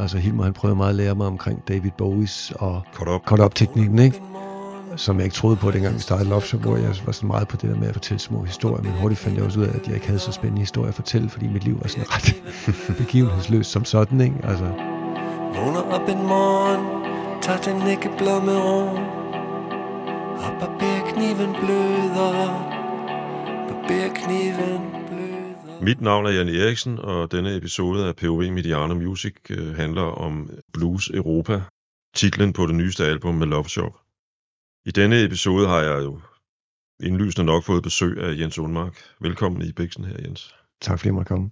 Altså Hilmer han prøvede meget at lære mig omkring David Bowies og Cut up. cut-up-teknikken, ikke? Som jeg ikke troede på, dengang vi startede Love Shop, hvor jeg var sådan meget på det der med at fortælle små historier, men hurtigt fandt jeg også ud af, at jeg ikke havde så spændende historier at fortælle, fordi mit liv var sådan ret begivenhedsløst som sådan, ikke? Altså, Vågner op en morgen, tager den ikke blå med ro Og barberkniven bløder Barberkniven Mit navn er Jan Eriksen, og denne episode af POV Mediano Music øh, handler om Blues Europa, titlen på det nyeste album med Love Shop. I denne episode har jeg jo indlysende nok fået besøg af Jens Undmark. Velkommen i Bixen her, Jens. tak fordi jeg måtte komme.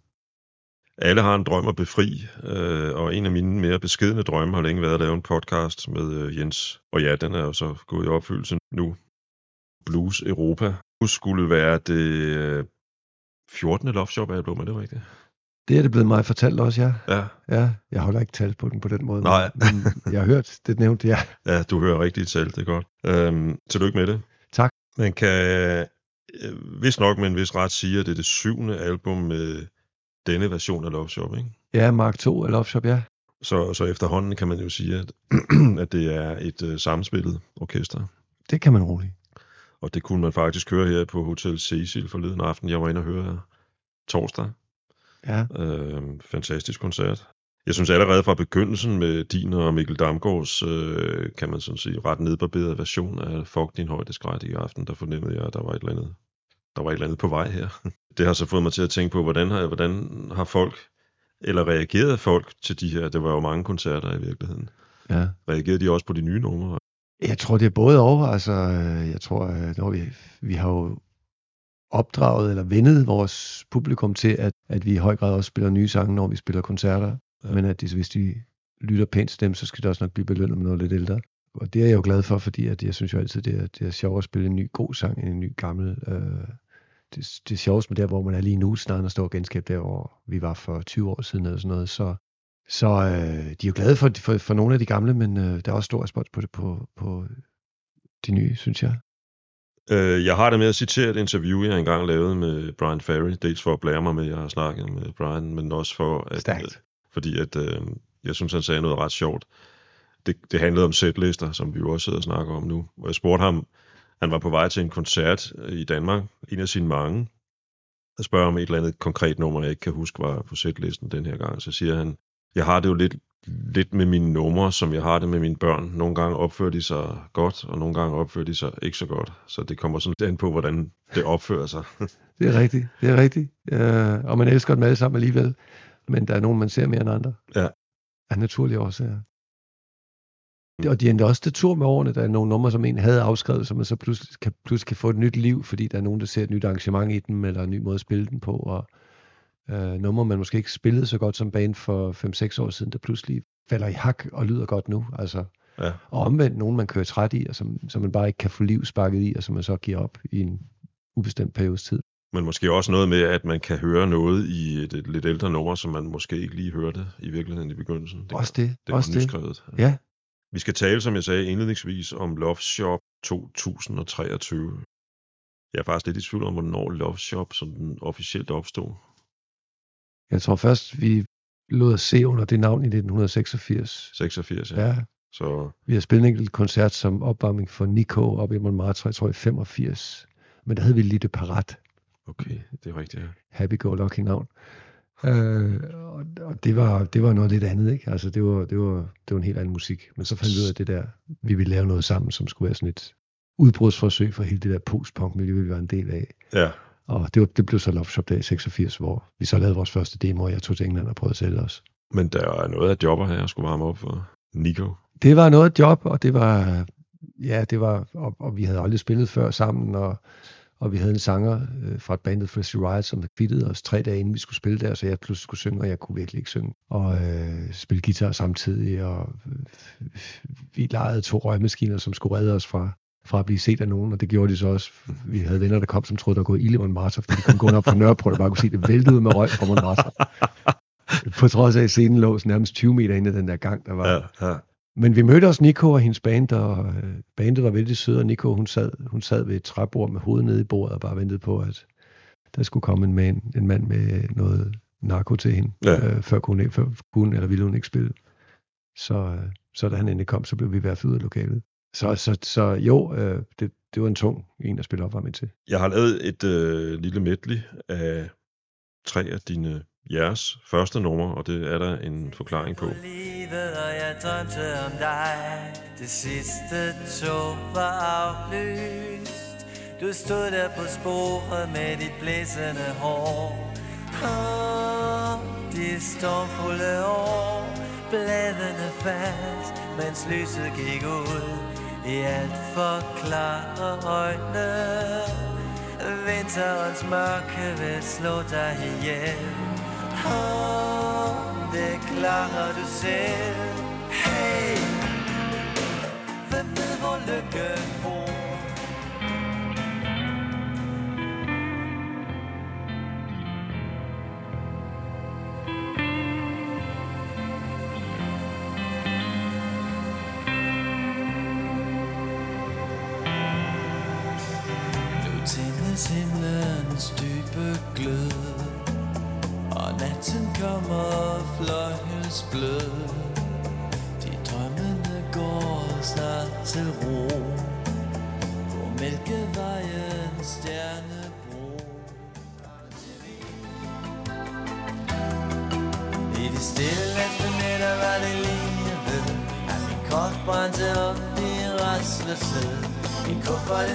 Alle har en drøm at befri, øh, og en af mine mere beskedne drømme har længe været at lave en podcast med øh, Jens. Og ja, den er jo så gået i opfyldelse nu. Blues Europa. Skulle være det 14. Love Shop album, er det rigtigt? Det er det blevet mig fortalt også, ja. Ja, Ja, jeg holder ikke talt på den på den måde. Nej. Men jeg har hørt, det nævnte jeg. ja du hører rigtigt tal, det er godt. Øhm, tillykke med det. Tak. Man kan øh, vist nok med en vis ret sige, at det er det syvende album med denne version af Love Shop, ikke? Ja, Mark 2 af Love Shop, ja. Så, så efterhånden kan man jo sige, at, at det er et øh, sammenspillet orkester. Det kan man roligt. Og det kunne man faktisk høre her på Hotel Cecil forleden aften. Jeg var inde og høre torsdag. Ja, Øh, fantastisk koncert. Jeg synes allerede fra begyndelsen med din og Mikkel Damgaards, øh, kan man sådan sige, ret nedbarberede version af Fuck din højdeskræt i aften, der fornemmede jeg, at der var et eller andet, der var et eller andet på vej her. Det har så fået mig til at tænke på, hvordan har, hvordan har folk, eller reagerede folk til de her, det var jo mange koncerter i virkeligheden, ja. reagerede de også på de nye numre? Jeg tror, det er både over. Altså, øh, jeg tror, at når vi, vi har jo opdraget eller vendet vores publikum til, at, at vi i høj grad også spiller nye sange, når vi spiller koncerter. Ja. Men at de, hvis de lytter pænt til dem, så skal det også nok blive belønnet med noget lidt ældre. Og det er jeg jo glad for, fordi at jeg synes jo altid, det er, det er sjovt at spille en ny god sang end en ny gammel. Øh, det, det er sjovest med der, hvor man er lige nu, snart at stå og genskabe der, hvor vi var for 20 år siden eller sådan noget. Så, så øh, de er jo glade for, for, for nogle af de gamle, men øh, der er også stor respons på det på, på de nye, synes jeg. Øh, jeg har det med at citere et interview, jeg engang lavede med Brian Ferry, dels for at blære mig med, at jeg har snakket med Brian, men også for at, Stærkt. fordi at, øh, jeg synes, han sagde noget ret sjovt. Det, det handlede om setlister, som vi jo også sidder og snakker om nu. Og jeg spurgte ham, han var på vej til en koncert i Danmark, en af sine mange. Jeg spørger om et eller andet konkret nummer, jeg ikke kan huske, var på setlisten den her gang. Så siger han, jeg har det jo lidt, lidt med mine numre, som jeg har det med mine børn. Nogle gange opfører de sig godt, og nogle gange opfører de sig ikke så godt. Så det kommer sådan lidt an på, hvordan det opfører sig. Det er rigtigt, det er rigtigt. Øh, og man elsker dem alle sammen alligevel. Men der er nogen, man ser mere end andre. Ja. Af naturlige årsager. Og de endte også til tur med årene. Der er nogle numre, som en havde afskrevet, som man så pludselig kan, pludselig kan få et nyt liv, fordi der er nogen, der ser et nyt arrangement i dem, eller en ny måde at spille den på. Og øh, numre, man måske ikke spillede så godt som band for 5-6 år siden, der pludselig falder i hak og lyder godt nu. Altså, Ja. og omvendt nogen, man kører træt i, og som, som man bare ikke kan få liv sparket i, og som man så giver op i en ubestemt periodes tid. Men måske også noget med, at man kan høre noget i et, et lidt ældre nummer, som man måske ikke lige hørte i virkeligheden i begyndelsen. Det, Også det, det også var det. nyskrevet. Ja, Vi skal tale, som jeg sagde indledningsvis, om Love Shop 2023. Jeg er faktisk lidt i tvivl om, hvornår Love Shop sådan officielt opstod. Jeg tror først, vi lod os se under det navn i 1986. 86, ja. Ja, Så vi har spillet en enkelt koncert som opvarmning for Nico op i Montmartre, jeg tror i 85. Men der havde vi det parat. okay, det er rigtigt. Ja. Happy-go-lucky navn. Øh, og, og det var, det var noget lidt andet, ikke? Altså, det var, det var, det var en helt anden musik. Men så fandt vi ud af det der, vi ville lave noget sammen, som skulle være sådan et udbrudsforsøg for hele det der post-punk-miljø, vi var en del af. ja. Og det, var, det blev så Love Shop Day 86, hvor vi så lavede vores første demo, og jeg tog til England og prøvede at sælge os. Men der er noget af jobber her, jeg skulle varme op for. Nico. Det var noget af job, og det var, ja, det var, og, og vi havde aldrig spillet før sammen, og, og vi havde en sanger øh, fra et bandet Frizzy Riot, som kvittede os tre dage inden vi skulle spille der, så jeg pludselig skulle synge, og jeg kunne virkelig ikke synge. Og øh, spille guitar samtidig, og øh, vi lejede to røgmaskiner, som skulle redde os fra, fra at blive set af nogen, og det gjorde de så også. Vi havde venner, der kom, som troede, der var gået ild i Montmartre, fordi de kom gående op fra Nørreport og bare kunne se, det væltede ud med røg fra Montmartre. På trods af, at scenen lå nærmest 20 meter inde i den der gang, der var. Ja, ja. Men vi mødte også Nico og hendes band, og øh, bandet var vældig sød, og Nico, hun sad, hun sad ved et træbord med hovedet nede i bordet og bare ventede på, at der skulle komme en mand, en mand med noget narko til hende, Ja. øh, før, kunne, før kunne eller ville hun ikke spille. Så, øh, så da han endelig kom, så blev vi i hvert fald ud af lokalet. Så, så, så jo, øh, det, det var en tung en at spille op var med til. Jeg har lavet et øh, lille medley af tre af dine jeres første numre, og det er der en forklaring på. Livet, og jeg drømte om dig. Det sidste tog var aflyst. Du stod der på sporet med dit blæsende hår. Oh, De stormfulde år. Bladene fast, mens lyset gik ud i alt for klare øjne Vinterens mørke vil slå dig ihjel. Oh, Det klarer du selv. Hey, hvem ved hvor lykken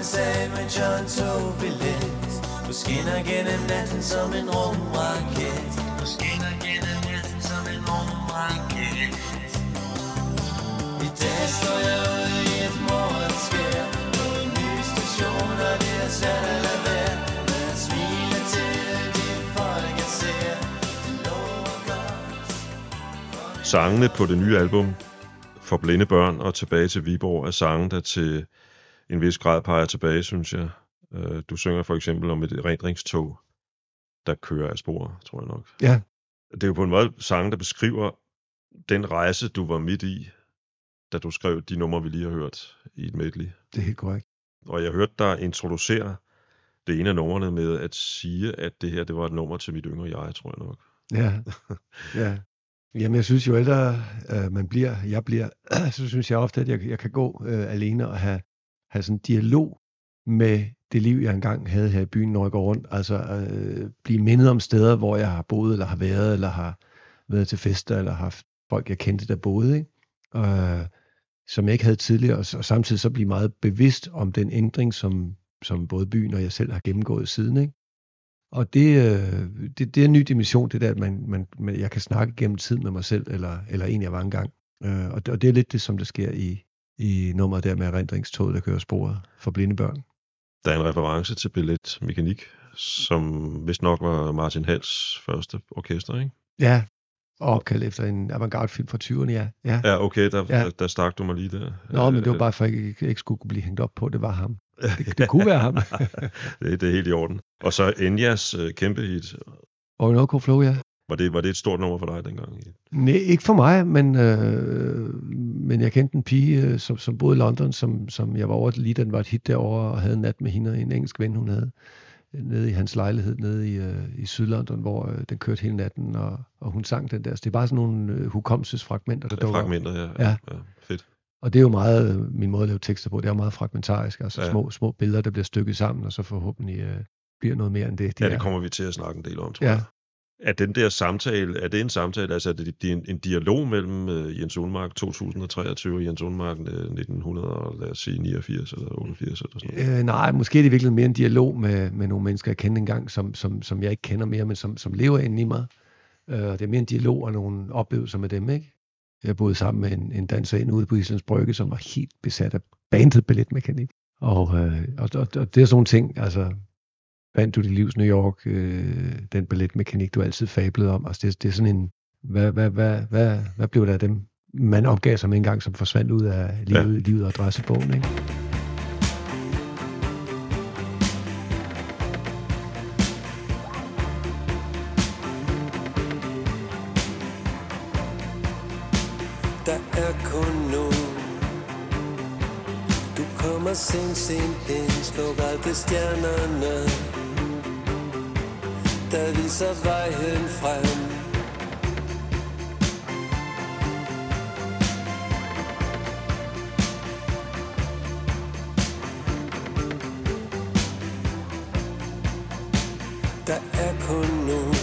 kuffert den sagde, mens jeg tog billet Du skinner gennem natten som en rumraket. Du skinner gennem natten som en rumraket. I dag står jeg ude i et morgenskær. På en ny station, og det er svært at lade være Men jeg smiler til de folk, jeg ser. Sangene på det nye album for blinde børn og tilbage til Viborg er sange, der til en vis grad peger tilbage, synes jeg. Øh, Du synger for eksempel om et rendringstog, der kører af spor, tror jeg nok. Ja, Det er jo på en måde sange, der beskriver den rejse, du var midt i, da du skrev de numre, vi lige har hørt i et medley. det er helt korrekt. Og jeg hørte dig introducere det ene af numrene med at sige, at det her det var et nummer til mit yngre jeg, tror jeg nok. Ja, ja. Jamen, jeg synes jo ældre øh, man bliver, jeg bliver, så synes jeg ofte, at jeg, jeg kan gå øh, alene og have, have sådan en dialog med det liv, jeg engang havde her i byen, når jeg går rundt. Altså øh, blive mindet om steder, hvor jeg har boet, eller har været, eller har været til fester, eller haft folk, jeg kendte, der boede, ikke? Øh, som jeg ikke havde tidligere, og, og samtidig så blive meget bevidst om den ændring, som, som både byen og jeg selv har gennemgået siden, ikke? Og det, øh, det, det er en ny dimension, det der, at man, man, man, jeg kan snakke gennem tid med mig selv, eller, eller en, jeg var engang. Øh, og, det, og det er lidt det, som der sker i, i nummeret der med erindringstoget, der kører sporet for blinde børn. Der er en reference til Billet Mekanik, som vist nok var Martin Hals første orkester, ikke? Ja, og opkaldt efter en avantgarde-film fra 20'erne, ja. ja. Ja, okay, der, Ja. der, der stak du mig lige der. Nå, men det var bare for, at jeg ikke, ikke skulle kunne blive hængt op på, det var ham. Det, det kunne være ham. det, det er helt i orden. Og så Enyas øh, kæmpe hit. Orinoco Flow, ja. Var det, var det et stort nummer for dig dengang? Nej, ikke for mig, men, øh, men jeg kendte en pige, øh, som, som boede i London, som, som jeg var over lige, den var et hit derovre, og havde en nat med hende og en engelsk ven, hun havde, nede i hans lejlighed nede i, øh, i Sydlondon, hvor øh, den kørte hele natten, og, og hun sang den der. Så det er bare sådan nogle øh, hukommelsesfragmenter, der dukker. Fragmenter, ja. Ja. ja. Fedt. Og det er jo meget øh, min måde at lave tekster på. Det er jo meget fragmentarisk, altså Ja. ja. små, små billeder, der bliver stykket sammen, og så forhåbentlig øh, bliver noget mere end det. Ja, er. det kommer vi til at snakke en del om, tror Ja. jeg. Er den der samtale, er det en samtale, altså er det, en, en dialog mellem uh, Jens Unmark 2023 og Jens Unmark uh, 1900, og lad os sige 89 eller 88 eller sådan noget? Øh, nej, måske er det virkelig mere en dialog med, med nogle mennesker, jeg kendte engang, som, som, som jeg ikke kender mere, men som, som lever inde i mig. Øh, og det er mere en dialog og nogle oplevelser med dem, ikke? Jeg boede sammen med en, en danserinde ude på Islands Brygge, som var helt besat af bandet balletmekanik. Og, øh, og, og, og det er sådan nogle ting, altså, bandt du dit livs New York, øh, den balletmekanik, du altid fablede om. Altså, det, det er sådan en, hvad, hvad, hvad, hvad, hvad blev der af dem? Man opgav sig med en gang, som forsvandt ud af livet, ja. livet og adressebogen, ikke? der er kun og sent, sent ind Sluk aldrig stjernerne Der viser vejen frem. Der er kun nu.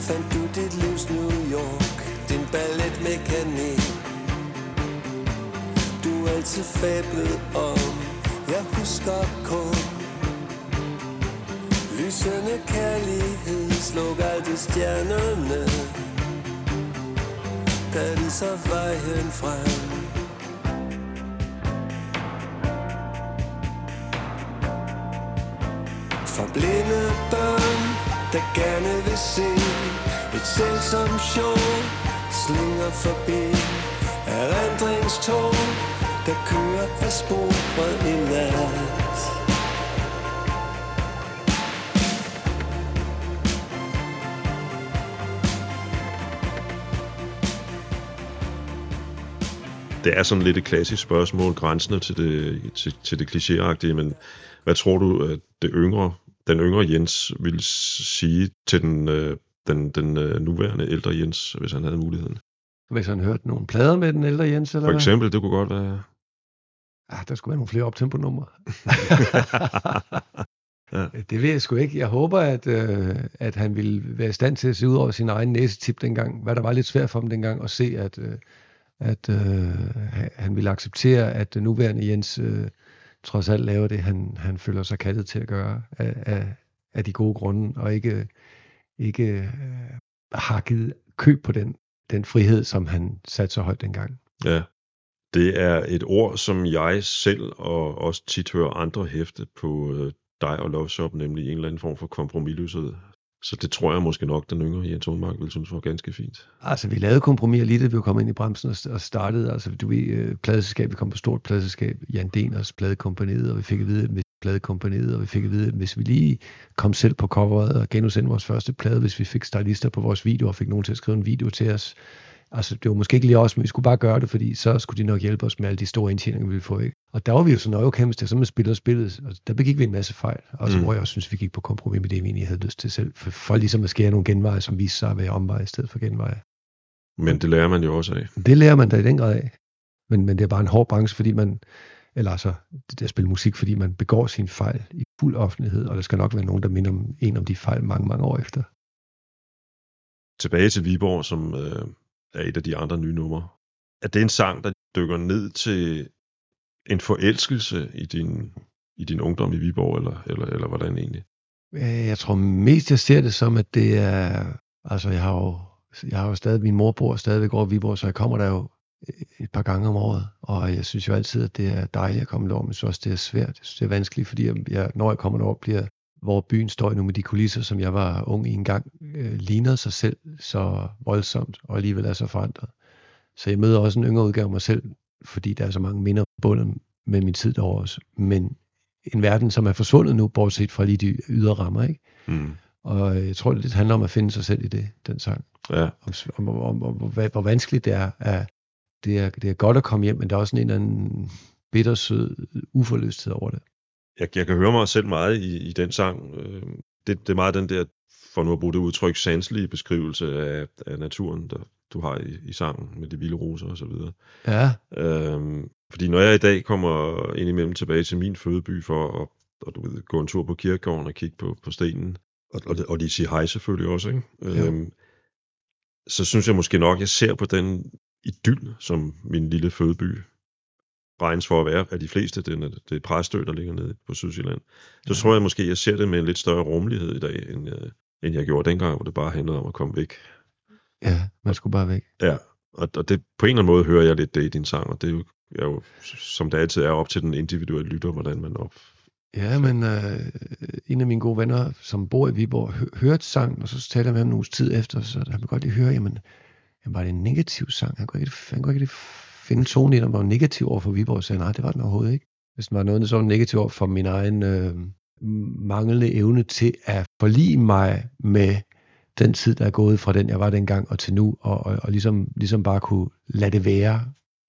Fandt du dit livs New York? Din balletmekanik altid fablet om. Jeg husker kun Lysende kærlighed slog aldrig stjernerne. Der så vejen frem. For blinde børn, der gerne vil se Et selvsomt show Slinger forbi Erindringstog. Der kører af sporet i nat Det er sådan lidt et klassisk spørgsmål, grænsende til det, til, til det klichéagtige, men hvad tror du, at det yngre, den yngre Jens ville sige til den, øh, den, den øh, nuværende ældre Jens, hvis han havde muligheden? Hvis han hørte nogle plader med den ældre Jens, eller For hvad? eksempel, det kunne godt være... Ah, der skulle være nogle flere optempo-numre. Ja. Det ved jeg sgu ikke. Jeg håber, at, øh, at han ville være i stand til at se ud over sin egen næsetip dengang, hvad der var lidt svært for ham dengang, og se, at, øh, at øh, han ville acceptere, at den nuværende Jens øh, trods alt laver det, han, han føler sig kattet til at gøre af, af, af de gode grunde, og ikke, ikke øh, har givet køb på den, den frihed, som han satte så højt dengang. Ja, det er et ord, som jeg selv og også tit hører andre hæfte på øh, dig og Love Shop, nemlig en eller anden form for kompromisløshed. Så det tror jeg måske nok, den yngre Jens Unmark ville synes var ganske fint. Altså, vi lavede kompromis lige da vi kom ind i bremsen og, startede. Altså, du ved, øh, pladeselskab, vi kom på stort pladeselskab, Jan Deners pladekompaniet, og vi fik at vide med pladekompaniet, og vi fik at vide, at hvis vi lige kom selv på coveret og genudsendte vores første plade, hvis vi fik stylister på vores video og fik nogen til at skrive en video til os, Altså, det var måske ikke lige os, men vi skulle bare gøre det, fordi så skulle de nok hjælpe os med alle de store indtjeninger, vi ville få. Ikke? Og der var vi jo så nøje kæmpe til, så med spiller spillet, og der begik vi en masse fejl. Og så Mm. hvor jeg også synes, vi gik på kompromis med det, vi egentlig havde lyst til selv. For, for ligesom at skære nogle genveje, som viste sig at være omveje i stedet for genveje. Men det lærer man jo også af. Det lærer man da i den grad af. Men, men det er bare en hård branche, fordi man, eller altså, det der spille musik, fordi man begår sine fejl i fuld offentlighed, og der skal nok være nogen, der minder om en om de fejl mange, mange år efter. Tilbage til Viborg, som øh, er et af de andre nye numre. At det er en sang, der dykker ned til en forelskelse i din, i din ungdom i Viborg, eller, eller, eller hvordan egentlig? Øh, jeg tror mest, jeg ser det som, at det er... Altså, jeg har jo, jeg har jo stadig... Min mor bor stadigvæk over i Viborg, så jeg kommer der jo øh, et par gange om året. Og jeg synes jo altid, at det er dejligt at komme derover, men så også, det er svært. Jeg synes, det er vanskeligt, fordi jeg, jeg, når jeg kommer derover, bliver hvor byen står nu med de kulisser, som jeg var ung i engang, øh, ligner sig selv så voldsomt, og alligevel er så forandret. Så jeg møder også en yngre udgave af mig selv, fordi der er så mange minder bundet med min tid derovre også. Men en verden, som er forsvundet nu, bortset fra lige de ydre rammer, ikke? Mm. Og øh, jeg tror, det handler om at finde sig selv i det, den sang. Ja, Om, om, om, om, om hvor, hvor vanskeligt det er, at det er. Det er godt at komme hjem, men der er også en eller anden bittersød uforløsthed over det. Jeg, jeg kan høre mig selv meget i, i den sang. Øh, Det, det er meget den der, for nu at bruge det udtryk, sanselige beskrivelse af, af naturen, der du har i, i sangen med de vilde roser og så videre. Ja, Øhm, fordi når jeg i dag kommer ind imellem tilbage til min fødeby for at og du ved, gå en tur på kirkegården og kigge på, på stenen, og, og, og de siger hej selvfølgelig også, ikke? Jo. Øhm, så synes jeg måske nok, jeg ser på den idyll, som min lille fødeby regnes for at være af de fleste. Det er, det Præstø, der ligger nede på Sydsjælland. Så Ja. tror jeg måske, jeg ser det med en lidt større rummelighed i dag, end jeg, end jeg gjorde dengang, hvor det bare handlede om at komme væk. ja, man skulle bare væk. Ja, og, og det, på en eller anden måde hører jeg lidt det i din sang, og det er jo, er jo, som det altid er, op til den individuelle lytter, hvordan man op... Ja, men øh, en af mine gode venner, som bor i Viborg, hø- hørte sangen, og så talte jeg med ham en uges tid efter, så han kunne godt lige høre, jamen, jamen var det en negativ sang? Han kunne ikke, han kunne ikke finde tonen i, den var negativ over for Viborg, og sagde, nej, det var den overhovedet ikke. Hvis den var noget, så var den negativ over for min egen øh, manglende evne til at forlige mig med den tid, der er gået fra den, jeg var dengang og til nu, og, og, og ligesom, ligesom bare kunne lade det være,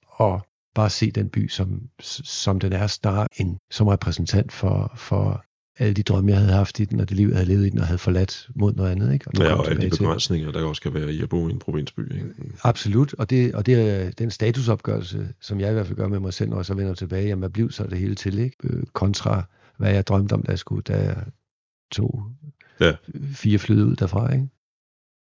og bare se den by, som, som den er, snarere end som repræsentant for, for alle de drømme, jeg havde haft i den, og det liv, jeg havde levet i den, og havde forladt mod noget andet. Ikke? Og Ja, og alle de tilbage til- begrænsninger, der også kan være i at bo i en provinsby. Ikke? Absolut, og det, og det er den statusopgørelse, som jeg i hvert fald gør med mig selv, når jeg så vender tilbage, jamen hvad blev så det hele til, ikke? Øh, kontra hvad jeg drømte om, da jeg skulle, da jeg, to, Ja. fire flyde ud derfra, ikke?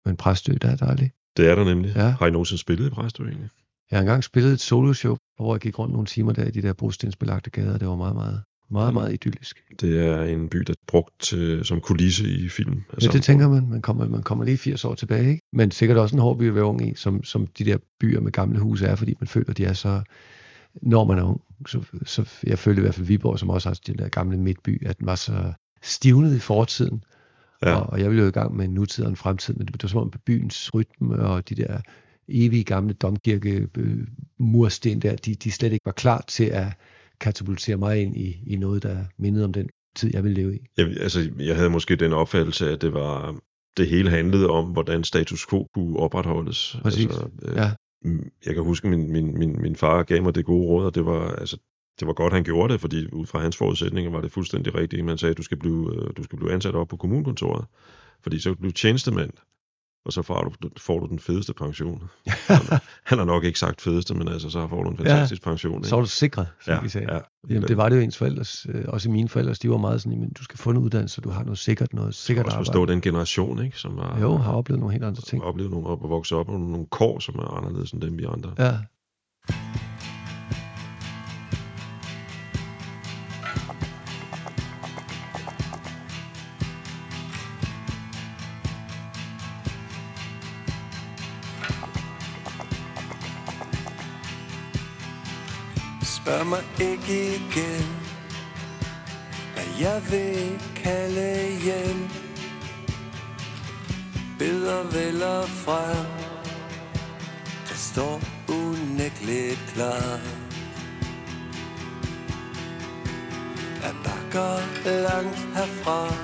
Men Præstø, der er dejligt. Det er der nemlig. Ja. Har I nogensinde spillet i Præstø egentlig? Jeg har engang spillet et soloshow, hvor jeg gik rundt nogle timer der i de der brostensbelagte gader. Det var meget, meget, meget, meget idyllisk. Det er en by, der er brugt til, som kulisse i film. Ja, det tænker man. Man kommer, man kommer lige 80 år tilbage, ikke? Men sikkert også en hård by at være ung i, som, som de der byer med gamle huse er, fordi man føler, de er så... Når man er ung, så, så jeg følte i hvert fald Viborg, som også har den der gamle midtby, at den var så stivnet i fortiden. Ja. Og, og jeg ville jo i gang med en nutid og en fremtid, men det var som om byens rytme og de der evige gamle domkirke øh, mursten der, de, de slet ikke var klar til at katapultere mig ind i, i noget, der mindede om den tid, jeg ville leve i. Jeg, altså, jeg havde måske den opfattelse, at det var det hele handlede om, hvordan status quo kunne opretholdes. Præcis. Altså, øh, Ja. Jeg kan huske, min, min, min, min far gav mig det gode råd, og det var, altså, det var godt, han gjorde det, fordi ud fra hans forudsætninger var det fuldstændig rigtigt. Man sagde, at du skal blive, øh, du skal blive ansat op på kommunkontoret, fordi så kan du blive tjenestemand, og så får du, får du den fedeste pension. Han, har nok ikke sagt fedeste, men altså, så får du en fantastisk pension. Ikke? Så var du sikret, som ja, vi sagde. ja. Jamen, det var det jo ens forældres, øh, også mine forældres, de var meget sådan, men du skal få en uddannelse, du har noget sikkert, noget sikkert også arbejde. forstå den generation, ikke, som har, Jo, har oplevet nogle helt andre ting. har oplevet nogle op og vokset op under nogle kår, som er anderledes end dem vi andre. Ja. Spørg mig ikke igen Hvad jeg vil kalde hjem. Billeder vælger frem Der står unægteligt klar. Jeg bakker langt herfra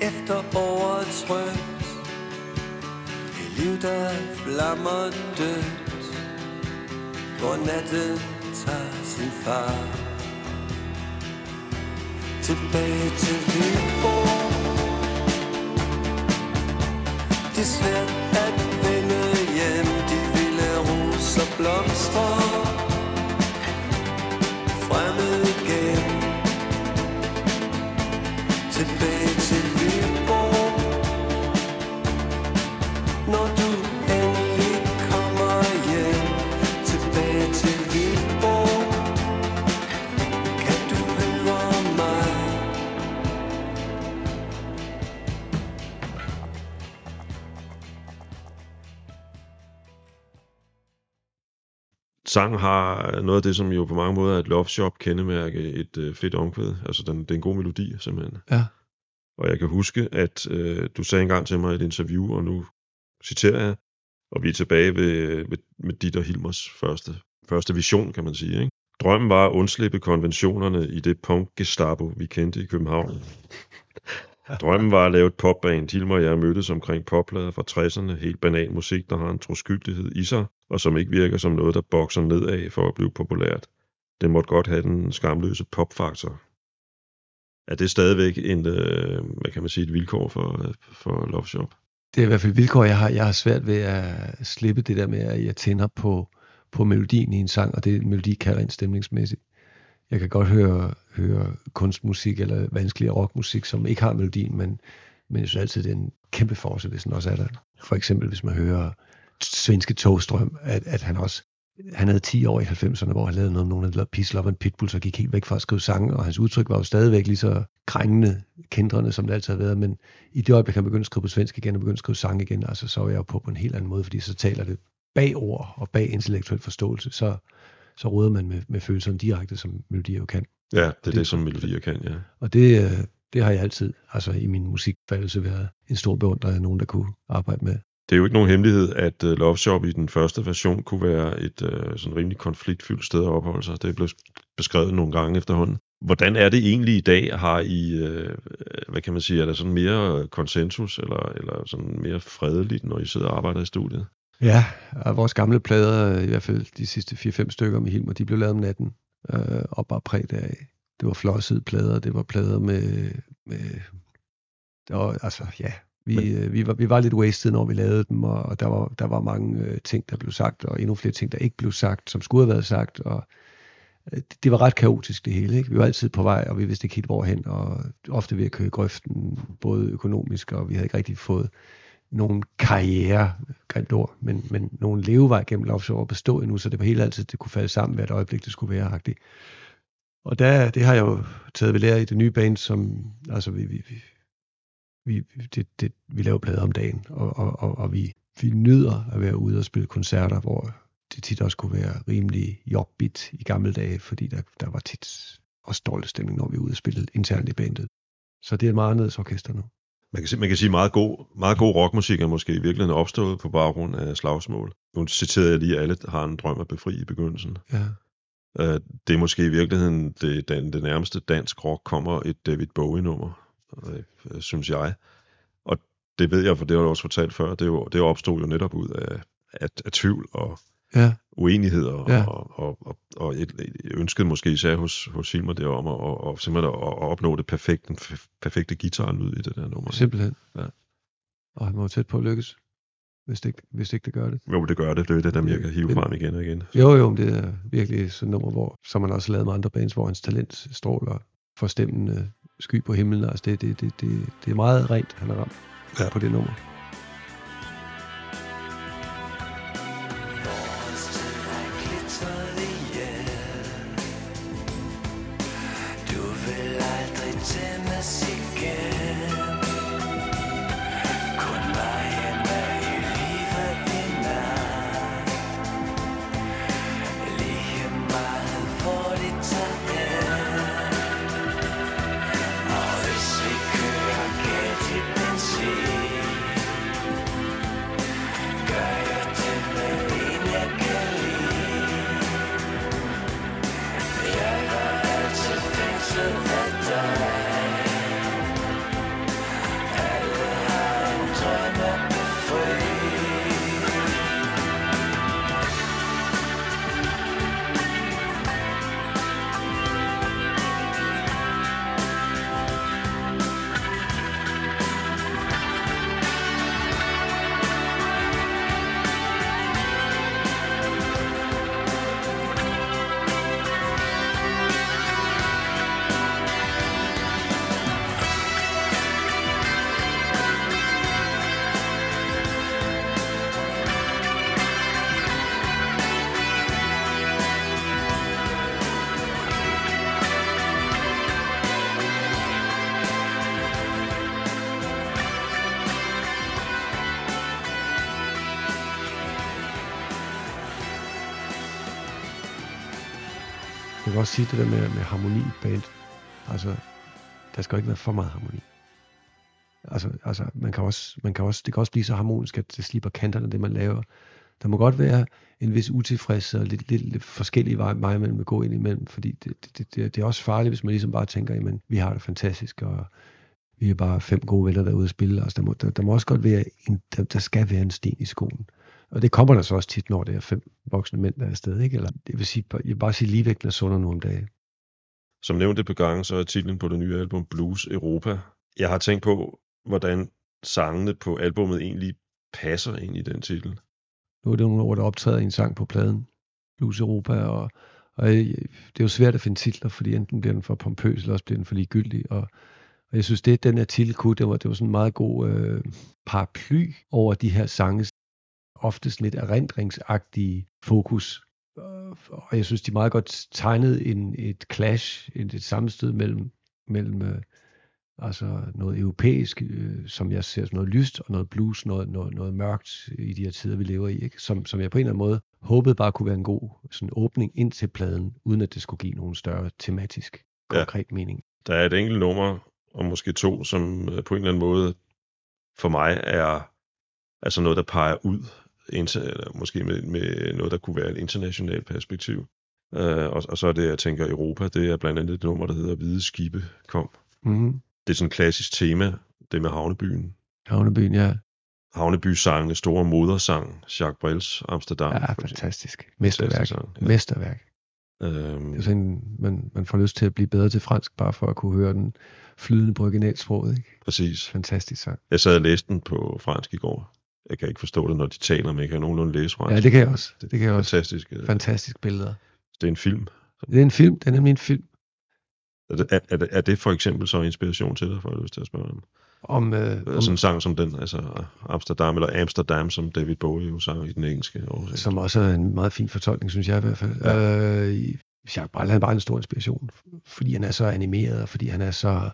Efter årets rødt Et liv der flammer dødt hvor natten tager sin far. Tilbage til Viborg Det er svært at vende hjem. De vilde roser blomstrer Sang har noget af det, som jo på mange måder er et love shop kendemærke, et øh, fedt omkvæd. Altså, den, det er en god melodi, simpelthen. Ja. Og jeg kan huske, at øh, du sagde engang til mig i et interview, og nu citerer jeg, og vi er tilbage ved, ved, med dit og Hilmers første, første vision, kan man sige. Ikke? Drømmen var at undslippe konventionerne i det punk-gestapo, vi kendte i København. Drømmen var at lave et popband. Hilmer og jeg mødtes omkring popplader fra 60'erne. Helt banal musik, der har en troskyldighed i sig, og som ikke virker som noget, der bokser nedad for at blive populært. Det måtte godt have den skamløse popfaktor. Er det stadigvæk en, øh, hvad kan man sige, et vilkår for, for Love Shop? Det er i hvert fald et vilkår, jeg har, jeg har svært ved at slippe det der med, at jeg tænder på, på melodien i en sang, og det en melodi kalder en stemningsmæssigt. Jeg kan godt høre, høre kunstmusik eller vanskelig rockmusik, som ikke har melodien, men, men jeg synes altid, det er en kæmpe force, hvis den også er der. For eksempel, hvis man hører svenske togstrøm, at, at han også han havde 10 år i 90'erne, hvor han lavede noget om nogen, der Peace, Love and Pitbull, så gik helt væk fra at skrive sange, og hans udtryk var jo stadigvæk lige så krængende, kendrende, som det altid har været, men i det øjeblik, han begyndte at skrive på svensk igen, og begyndte at skrive sange igen, altså så var jeg jo på på en helt anden måde, fordi så taler det bag ord og bag intellektuel forståelse, så, så råder man med, med følelserne direkte, som melodier jo kan. Ja, det er det, Det- som melodier kan, ja. Og det, øh, det har jeg altid, altså i min musikfaldelse, været en stor beundrer af nogen, der kunne arbejde med. Det er jo ikke nogen hemmelighed, at uh, Love Shop i den første version kunne være et uh, sådan rimelig konfliktfyldt sted at opholde sig. Det er blevet beskrevet nogle gange efterhånden. Hvordan er det egentlig i dag? Har I, uh, hvad kan man sige, er der sådan mere konsensus, eller, eller sådan mere fredeligt, når I sidder og arbejder i studiet? Ja, og vores gamle plader, i hvert fald de sidste 4-5 stykker med Hilmer, de blev lavet om natten, øh, og bare præget af. Det var flossede plader, det var plader med, med det var, altså ja, vi, Men- øh, vi, var, vi var lidt wasted, når vi lavede dem, og, og der, var, der var mange øh, ting, der blev sagt, og endnu flere ting, der ikke blev sagt, som skulle have været sagt, og det, det var ret kaotisk det hele. Ikke? Vi var altid på vej, og vi vidste ikke helt hvorhen, og ofte ved at køre i grøften, både økonomisk, og vi havde ikke rigtig fået nogen karriere, grimt ord, men, men nogen levevej gennem offshore bestå endnu, så det var helt altid, det kunne falde sammen hvert øjeblik, det skulle være agtigt. Og der, det har jeg jo taget ved lære i det nye band, som, altså vi, vi, vi, det, det, vi laver plader om dagen, og, og, og, og vi, vi nyder at være ude og spille koncerter, hvor det tit også kunne være rimelig jobbit i gamle dage, fordi der, der var tit også dårlig stemning, når vi var ude og spille internt i bandet. Så det er et meget anderledes orkester nu. Man kan, sige, man kan sige, meget god, meget god rockmusik er måske i virkeligheden opstået på baggrund af slagsmål. Nu citerede jeg lige, at alle har en drøm at befri i begyndelsen. Ja. Uh, det er måske i virkeligheden det, den, det nærmeste dansk rock kommer et David Bowie-nummer, uh, synes jeg. Og det ved jeg, for det har jeg også fortalt før, det, jo, det opstod jo netop ud af, af, af tvivl og ja. uenigheder, Ja. og, og, og, og et, et ønsket måske især hos, hos Hilmer det om at, og, og simpelthen at, at opnå det perfekte, den perfekte guitarlyd i det der nummer. Simpelthen. Ja. Og han jo tæt på at lykkes, hvis det, ikke, hvis ikke det gør det. Jo, det gør det. Det er det, der jeg kan hive Det- frem igen og igen. Jo, jo, det er virkelig sådan et nummer, hvor, som man også lavet med andre bands, hvor hans talent stråler for stemmende sky på himlen. Altså det, det, det, det, det er meget rent, han har ramt Ja. på det nummer. Også sige det der med, med harmoni i band. Altså, der skal jo ikke være for meget harmoni. Altså, altså man kan også, man kan også, det kan også blive så harmonisk, at det slipper kanterne, det man laver. Der må godt være en vis utilfredshed og lidt, lidt, lidt forskellige veje, veje man at gå ind imellem, fordi det, det, det, det er også farligt, hvis man ligesom bare tænker, jamen, vi har det fantastisk, og vi er bare fem gode venner derude at spille. Altså, der, må, der, der må også godt være, en, der, der skal være en sten i skoen. Og det kommer der så også tit, når det er fem voksne mænd, der er afsted, ikke? Eller, det vil sige, jeg vil bare sige, ligevægten er sundere nu om dagen. Som nævnt et par gange, så er titlen på det nye album Blues Europa. Jeg har tænkt på, hvordan sangene på albummet egentlig passer ind i den titel. Nu er det nogle ord, der optræder i en sang på pladen, Blues Europa, og, og øh, det er jo svært at finde titler, fordi enten bliver den for pompøs, eller også bliver den for ligegyldig, og, og jeg synes, det den her titel kunne, det var, det var sådan en meget god øh, paraply over de her sange, oftest lidt erindringsagtige fokus. Og jeg synes, de meget godt tegnede en, et clash, et, et sammenstød mellem, mellem øh, altså noget europæisk, øh, som jeg ser som noget lyst, og noget blues, noget, noget, noget mørkt i de her tider, vi lever i, ikke? Som, som jeg på en eller anden måde håbede bare kunne være en god sådan åbning ind til pladen, uden at det skulle give nogen større tematisk, konkret ja. mening. Der er et enkelt nummer, og måske to, som øh, på en eller anden måde for mig er altså noget, der peger ud, inter, eller måske med, med noget, der kunne være et internationalt perspektiv. Uh, og, og så er det, jeg tænker, Europa, det er blandt andet et nummer, der hedder Hvide Skibe kom. Mm-hmm. Det er sådan et klassisk tema, det med havnebyen. Havnebyen, ja. Havnebysangene, store modersang, Jacques Brels, Amsterdam. Ja, fantastisk. Mesterværk. Fantastisk sang, ja. Mesterværk. Øhm, Det er sådan, man, man får lyst til at blive bedre til fransk, bare for at kunne høre den flydende på originalsproget. Ikke? præcis. Fantastisk sang. Jeg sad og læste den på fransk i går. Jeg kan ikke forstå det, når de taler, men jeg kan nogenlunde læse fransk. Ja, det kan jeg også. Det kan jeg også. Fantastisk. øh, Fantastisk billeder. Det er en film, Det er en film, det er nemlig en film. Er det, er, det, er det for eksempel så inspiration til dig, for at lyst til at spørge om? Om, øh, om Sådan en sang som den, altså Amsterdam, eller Amsterdam, som David Bowie jo sang i den engelske oversættelse. som også er en meget fin fortolkning, synes jeg i hvert fald. Ja. Øh, Jacques Brel, han bare en stor inspiration, fordi han er så animeret, og fordi han er så,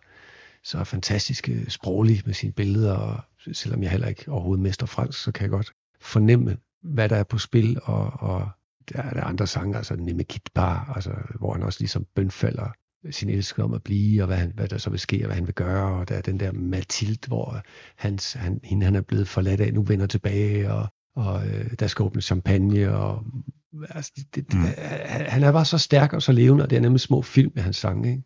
så fantastisk øh, sproglig med sine billeder, og selvom jeg heller ikke overhovedet mester fransk, så kan jeg godt fornemme, hvad der er på spil, og, og der er der andre sange, altså Nemme Kit Bar, altså, hvor han også ligesom bønfalder sin elskede om at blive, og hvad, han, hvad der så vil ske, og hvad han vil gøre, og der er den der Mathilde, hvor hans, han, hende han er blevet forladt af, nu vender tilbage, og, og øh, der skal åbne champagne, og altså, det, Mm. han, han er bare så stærk og så levende, og det er nemlig små film med hans sange, ikke?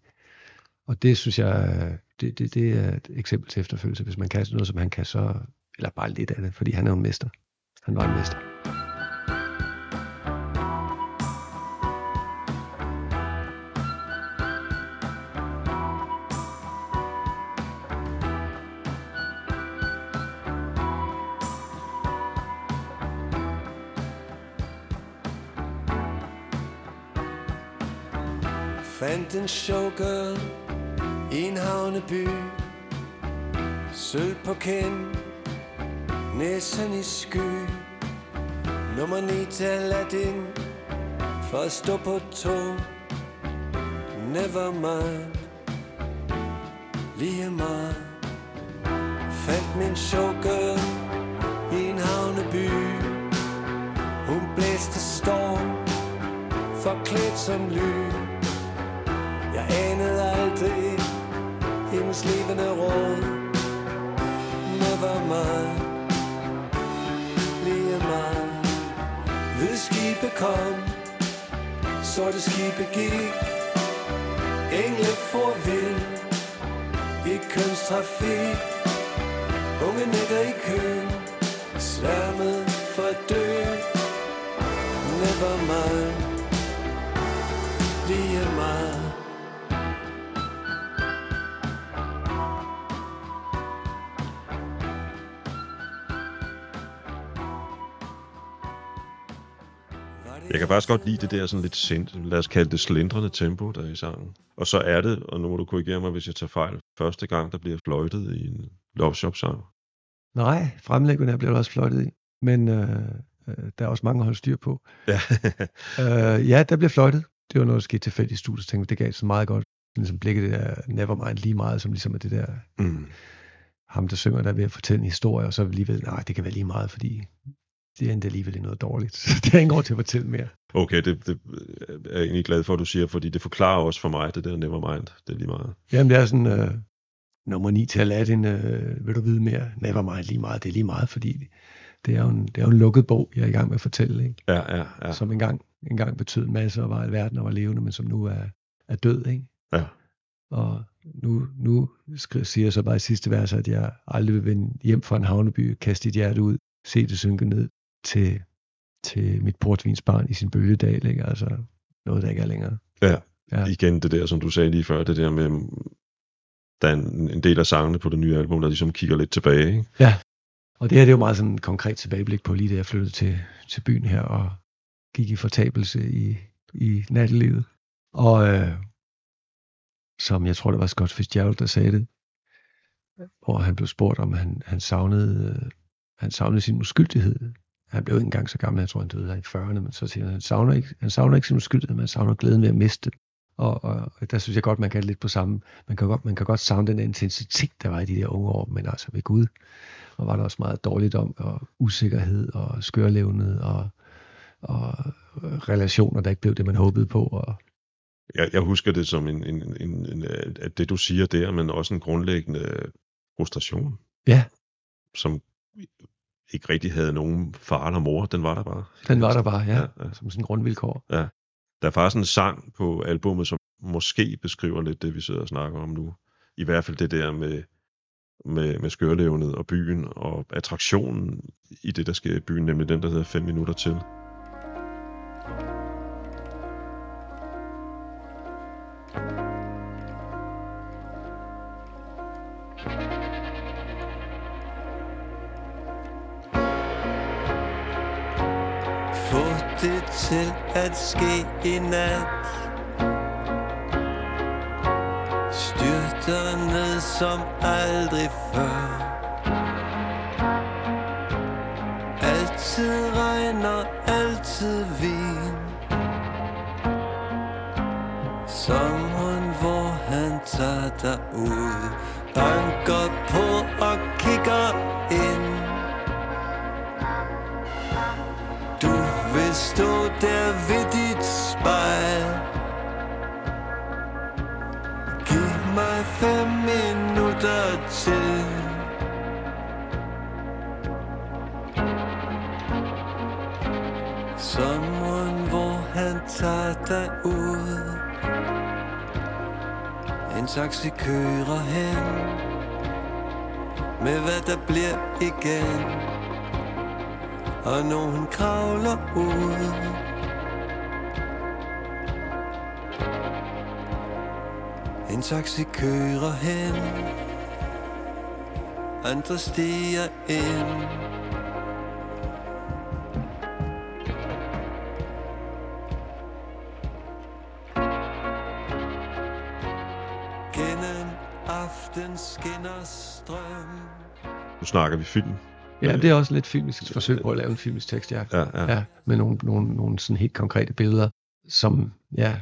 Og det synes jeg, det, det, det er et eksempel til efterfølgelse, hvis man kan noget, som han kan, så, eller bare lidt af det, fordi han er jo en mester. Han var en mester. Sølv næsen i sky. Nummer 9 til Aladdin For at stå på to Jeg kan faktisk godt lide det der sådan lidt sind, lad os kalde det slindrende tempo, der er i sangen. Og så er det, og nu må du korrigere mig, hvis jeg tager fejl, første gang, der bliver fløjtet i en Love Shop sang. Nej, fremlæggerne bliver der også fløjtet i, men øh, øh, der er også mange at holde styr på. Ja, Øh, ja, der bliver fløjtet. Det var noget, der skete tilfældigt i studiet. Tænkte, det gav så meget godt. Ligesom blikket det der Nevermind lige meget, som ligesom er det der, mm. ham der synger, der er ved at fortælle en historie, og så alligevel, nej, det kan være lige meget, fordi det er endda alligevel noget dårligt. Så det er ingen grund til at fortælle mere. okay, det, det er jeg egentlig glad for, at du siger, fordi det forklarer også for mig, det der Nevermind, det er lige meget. Jamen, det er sådan, øh, nummer 9 til Aladdin, øh, vil du vide mere? Nevermind lige meget, det er lige meget, fordi det er jo en, det er jo en lukket bog, jeg er i gang med at fortælle, ikke? Ja, ja, ja. som engang, engang betød en masse og var i verden og var levende, men som nu er, er død, ikke? Ja. Og nu, nu siger jeg så bare i sidste vers, at jeg aldrig vil vende hjem fra en havneby, kaste dit hjerte ud, se det synke ned til, til mit portvinsbarn i sin bølgedal, ikke? Altså noget, der ikke er længere. Ja. Ja. Igen det der, som du sagde lige før, det der med, der er en, en del af sangene på det nye album, der ligesom kigger lidt tilbage, ikke? Og det her det er jo meget sådan en konkret tilbageblik på lige da jeg flyttede til, til byen her og gik i fortabelse i, i nattelivet. Og øh, som jeg tror, det var Scott Fitzgerald, der sagde det, hvor han blev spurgt, om han, han, savnede, øh, han savnede sin uskyldighed. Han blev ikke engang så gammel, jeg tror, han døde i 40'erne, men så siger han, han savner ikke, han savner ikke sin uskyldighed, men han savner glæden ved at miste den. Og, og, og der synes jeg godt, man kan lidt på samme. Man kan godt, man kan godt savne den intensitet, der var i de der unge år, men altså ved Gud, og var der også meget dårligt om, og usikkerhed, og skørlevned, og, og relationer, der ikke blev det, man håbede på. Og, Jeg, jeg husker det som en, en, en, en, at det du siger der, men også en grundlæggende frustration, ja, som ikke rigtig havde nogen far eller mor, den var der bare. den var der bare, ja, Ja, ja. som sådan en grundvilkår. Der er faktisk en sang på albummet, som måske beskriver lidt det, vi sidder og snakker om nu. I hvert fald det der med, med, med skørlevnet og byen og attraktionen i det, der sker i byen, nemlig den, der hedder 5 minutter til. til at ske i nat. Styrter ned som aldrig før. Altid regner, altid vin. Sommeren, hvor han tager dig ud Banker på og kigger taxi kører hen Med hvad der bliver igen. Og når hun kravler ud En taxi kører hen Andre stiger ind. Snakker vi film. Ja, det er også lidt filmisk forsøg på at lave en filmisk tekst, ja. Ja, ja. ja med nogle, nogle, nogle sådan helt konkrete billeder, som ja,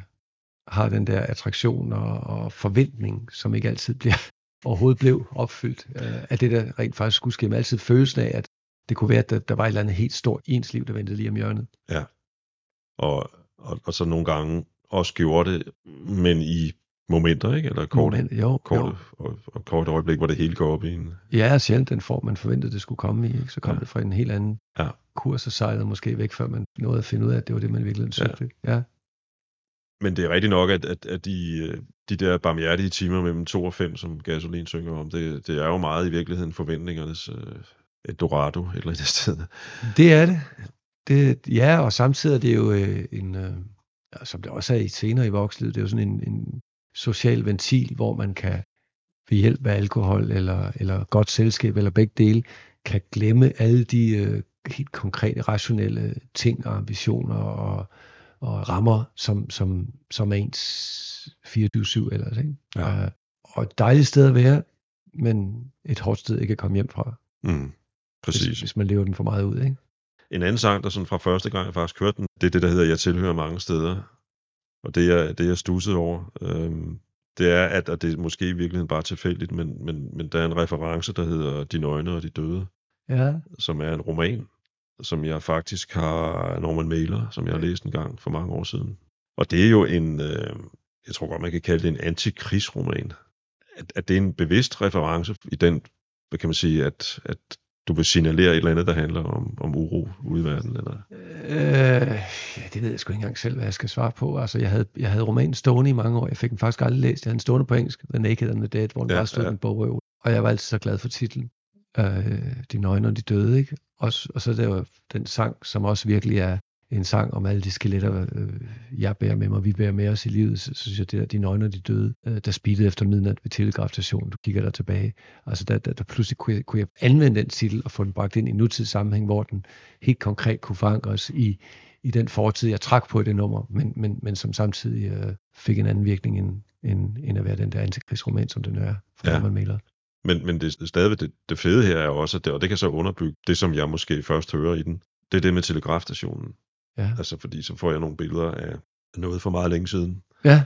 har den der attraktion og, og forventning, som ikke altid bliver overhovedet blev opfyldt øh, af det, der rent faktisk skulle ske. Men altid følelsen af, at det kunne være, at der, der var et eller andet helt stort ens liv, der ventede lige om hjørnet. Ja. Og, og, og så nogle gange også gjorde det, men i momenter, ikke? Eller kort, Moment, jo, kort, jo. og, og kort øjeblik, hvor det hele går op i en... Ja, sjældent den form, man forventede, det skulle komme i. Ikke? Så kom Ja. det fra en helt anden Ja. kurs og sejlede måske væk, før man nåede at finde ud af, at det var det, man virkelig søgte. Ja. ja. Men det er rigtigt nok, at, at, at de, øh, de der barmhjertige timer mellem 2 og 5, som Gasolin synger om, det, det er jo meget i virkeligheden forventningernes øh, Eldorado et eller andet sted. Det er det. det. Ja, og samtidig er det jo øh, en, øh, som det også er i senere i vokslivet, det er jo sådan en, en social ventil, hvor man kan ved hjælp af alkohol eller, eller godt selskab eller begge dele, kan glemme alle de øh, helt konkrete, rationelle ting og ambitioner og, og rammer, som, som, som er ens 24-7 ellers. Ikke? Ja. Øh, og et dejligt sted at være, men et hårdt sted ikke at komme hjem fra, Mm, præcis. hvis, hvis man lever den for meget ud. Ikke? En anden sang, der sådan fra første gang jeg faktisk hørte den, det er det, der hedder Jeg tilhører mange steder. Og det er det, jeg stussede over. Øhm, det er, at, at det er måske i virkeligheden bare tilfældigt, men, men, men der er en reference, der hedder De Nøgne og de Døde, Ja, som er en roman, som jeg faktisk har Norman Mailer, som jeg har læst en gang for mange år siden. Og det er jo en, øh, jeg tror godt, man kan kalde det en antikrigsroman. At, at det er en bevidst reference i den, hvad kan man sige, at, at du vil signalere et eller andet, der handler om, om uro ude i verden, eller Øh, ja, det ved jeg sgu ikke engang selv, hvad jeg skal svare på. Altså, jeg havde, jeg havde romanen stående i mange år. Jeg fik den faktisk aldrig læst. Jeg havde den stående på engelsk, The Naked and the Dead, hvor den Ja, bare stod ja. en bogrøv. Og jeg var altid så glad for titlen. Øh, de nøgne og de døde, ikke? Også, og så er der jo den sang, som også virkelig er en sang om alle de skeletter, øh, jeg bærer med mig, vi bærer med os i livet, så, så synes jeg, det der, de nøgne og de døde, øh, der speedede efter midnat ved telegrafstationen, du kigger der tilbage. Altså der, der, der pludselig kunne jeg, kunne jeg anvende den titel og få den bragt ind i nutidssammenhæng, hvor den helt konkret kunne forankres i, i den fortid, jeg trak på i det nummer, men, men, men som samtidig øh, fik en anden virkning end, end, end at være den der antikrigsroman, som den er for Ja. Norman Mailer. Men, men det, stadigvæk det, det fede her er også, at det, og det kan så underbygge det, som jeg måske først hører i den, det er det med telegrafstationen. Ja. Altså fordi så får jeg nogle billeder af noget for meget længe siden, ja,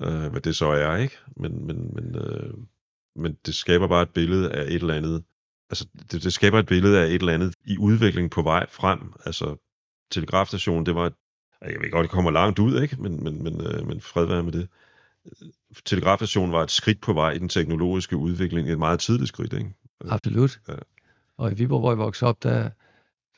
øh, hvad det så er, ikke? Men, men, men, øh, men det skaber bare et billede af et eller andet, altså det, det skaber et billede af et eller andet i udvikling på vej frem. Altså telegrafstationen, det var, et- jeg ved godt, det kommer langt ud, ikke? Men, men, men, øh, men fred være med det. Telegrafstationen var et skridt på vej i den teknologiske udvikling, et meget tidligt skridt, ikke? absolut. Ja. Og i Viborg, hvor jeg voksede op, der,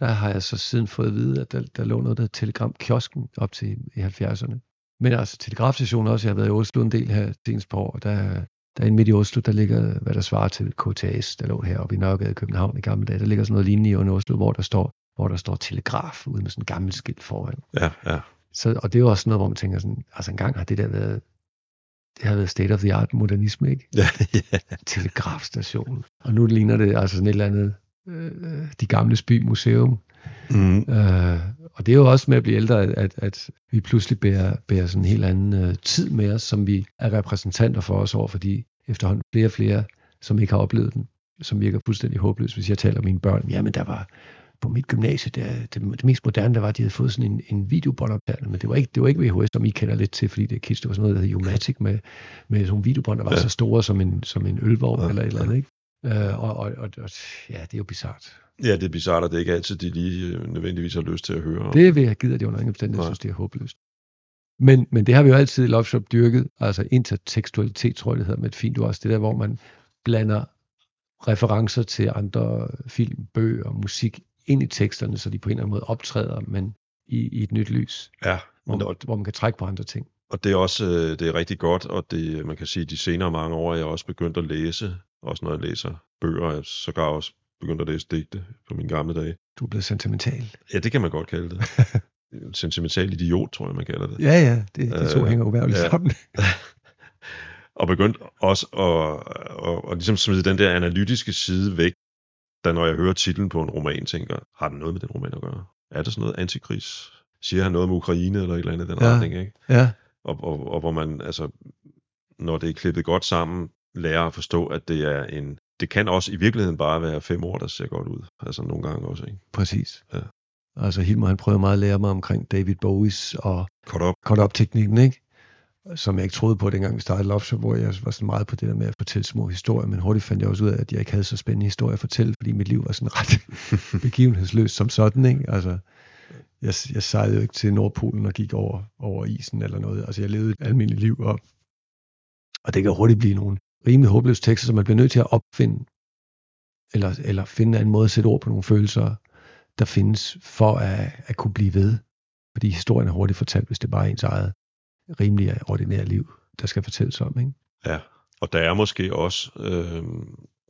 der har jeg så siden fået at vide, at der, der lå noget, der hed Telegram-kiosken op til i 70'erne. Men altså telegrafstationen også, jeg har været i Oslo en del her senest par år, og der, der er midt i Oslo, der ligger, hvad der svarer til KTS, der lå heroppe i Nørregade i København i gamle dage. Der ligger sådan noget lignende i Oslo, hvor der står, hvor der står telegraf ude med sådan en gammel skilt foran. Ja, ja. Så, og det er jo også noget, hvor man tænker sådan, altså engang har det der været, det har været state of the art modernisme, ikke? Ja, ja. Telegrafstation. Og nu ligner det altså sådan et eller andet, øh, de gamle by museum. Mm. Øh, og det er jo også med at blive ældre, at, at, vi pludselig bærer, bærer sådan en helt anden øh, tid med os, som vi er repræsentanter for os over for de efterhånden flere og flere, som ikke har oplevet den, som virker fuldstændig håbløs, hvis jeg taler med mine børn. Jamen, der var på mit gymnasie, det, det, det mest moderne, der var, at de havde fået sådan en, en videobåndoptager, men det var, ikke, det var ikke VHS, som I kender lidt til, fordi det, kids, det var sådan noget, der hed Umatic med, med sådan nogle videobånd, der var ja. så store som en, som en ølvogn ja. eller et eller andet. Ikke? Øh, og, og, og, og, ja, det er jo bizart. Ja, det er bizart, og det er ikke altid, de lige øh, nødvendigvis har lyst til at høre. Det vil jeg give, at det under ingen omstændighed, jeg synes, det er håbløst. Men, men det har vi jo altid i Love Shop dyrket, altså intertekstualitet, tror jeg, det hedder med et fint ord, også det der, hvor man blander referencer til andre film, bøger og musik ind i teksterne, så de på en eller anden måde optræder, men i, i et nyt lys. Ja. Hvor, man, hvor man kan trække på andre ting. Og det er også øh, det er rigtig godt, og det, man kan sige, de senere mange år er jeg også begyndt at læse, også når jeg læser bøger, jeg sågar også begyndt at læse digte på mine gamle dage. Du er blevet sentimental. Ja, det kan man godt kalde det. sentimental idiot, tror jeg, man kalder det. Ja, ja, det, de to øh, hænger uværligt ja. sammen. og begyndt også at, at, at, at ligesom smide den der analytiske side væk, da når jeg hører titlen på en roman, tænker, har den noget med den roman at gøre? Er det sådan noget antikrigs? Siger han noget om Ukraine eller et eller andet den ja. retning, ikke? Ja. Og, og, og hvor man, altså, når det er klippet godt sammen, lærer at forstå, at det er en, det kan også i virkeligheden bare være fem år, der ser godt ud. Altså nogle gange også, ikke? Præcis. Ja. Altså Hilmer, han prøver meget at lære mig omkring David Bowies og cut-up cut teknikken ikke? Som jeg ikke troede på, dengang vi startede Love Shop, hvor jeg var sådan meget på det der med at fortælle små historier, men hurtigt fandt jeg også ud af, at jeg ikke havde så spændende historier at fortælle, fordi mit liv var sådan ret begivenhedsløst som sådan, ikke? Altså, jeg, jeg sejlede jo ikke til Nordpolen og gik over, over isen eller noget. Altså, jeg levede et almindeligt liv, og, og det kan hurtigt blive nogle rimelig håbløse tekster, som man bliver nødt til at opfinde, eller, eller finde en måde at sætte ord på nogle følelser, der findes for at, at kunne blive ved. Fordi historien er hurtigt fortalt, hvis det bare er ens eget rimelig ordinære liv, der skal fortælles om. Ikke? Ja, og der er måske også, øh,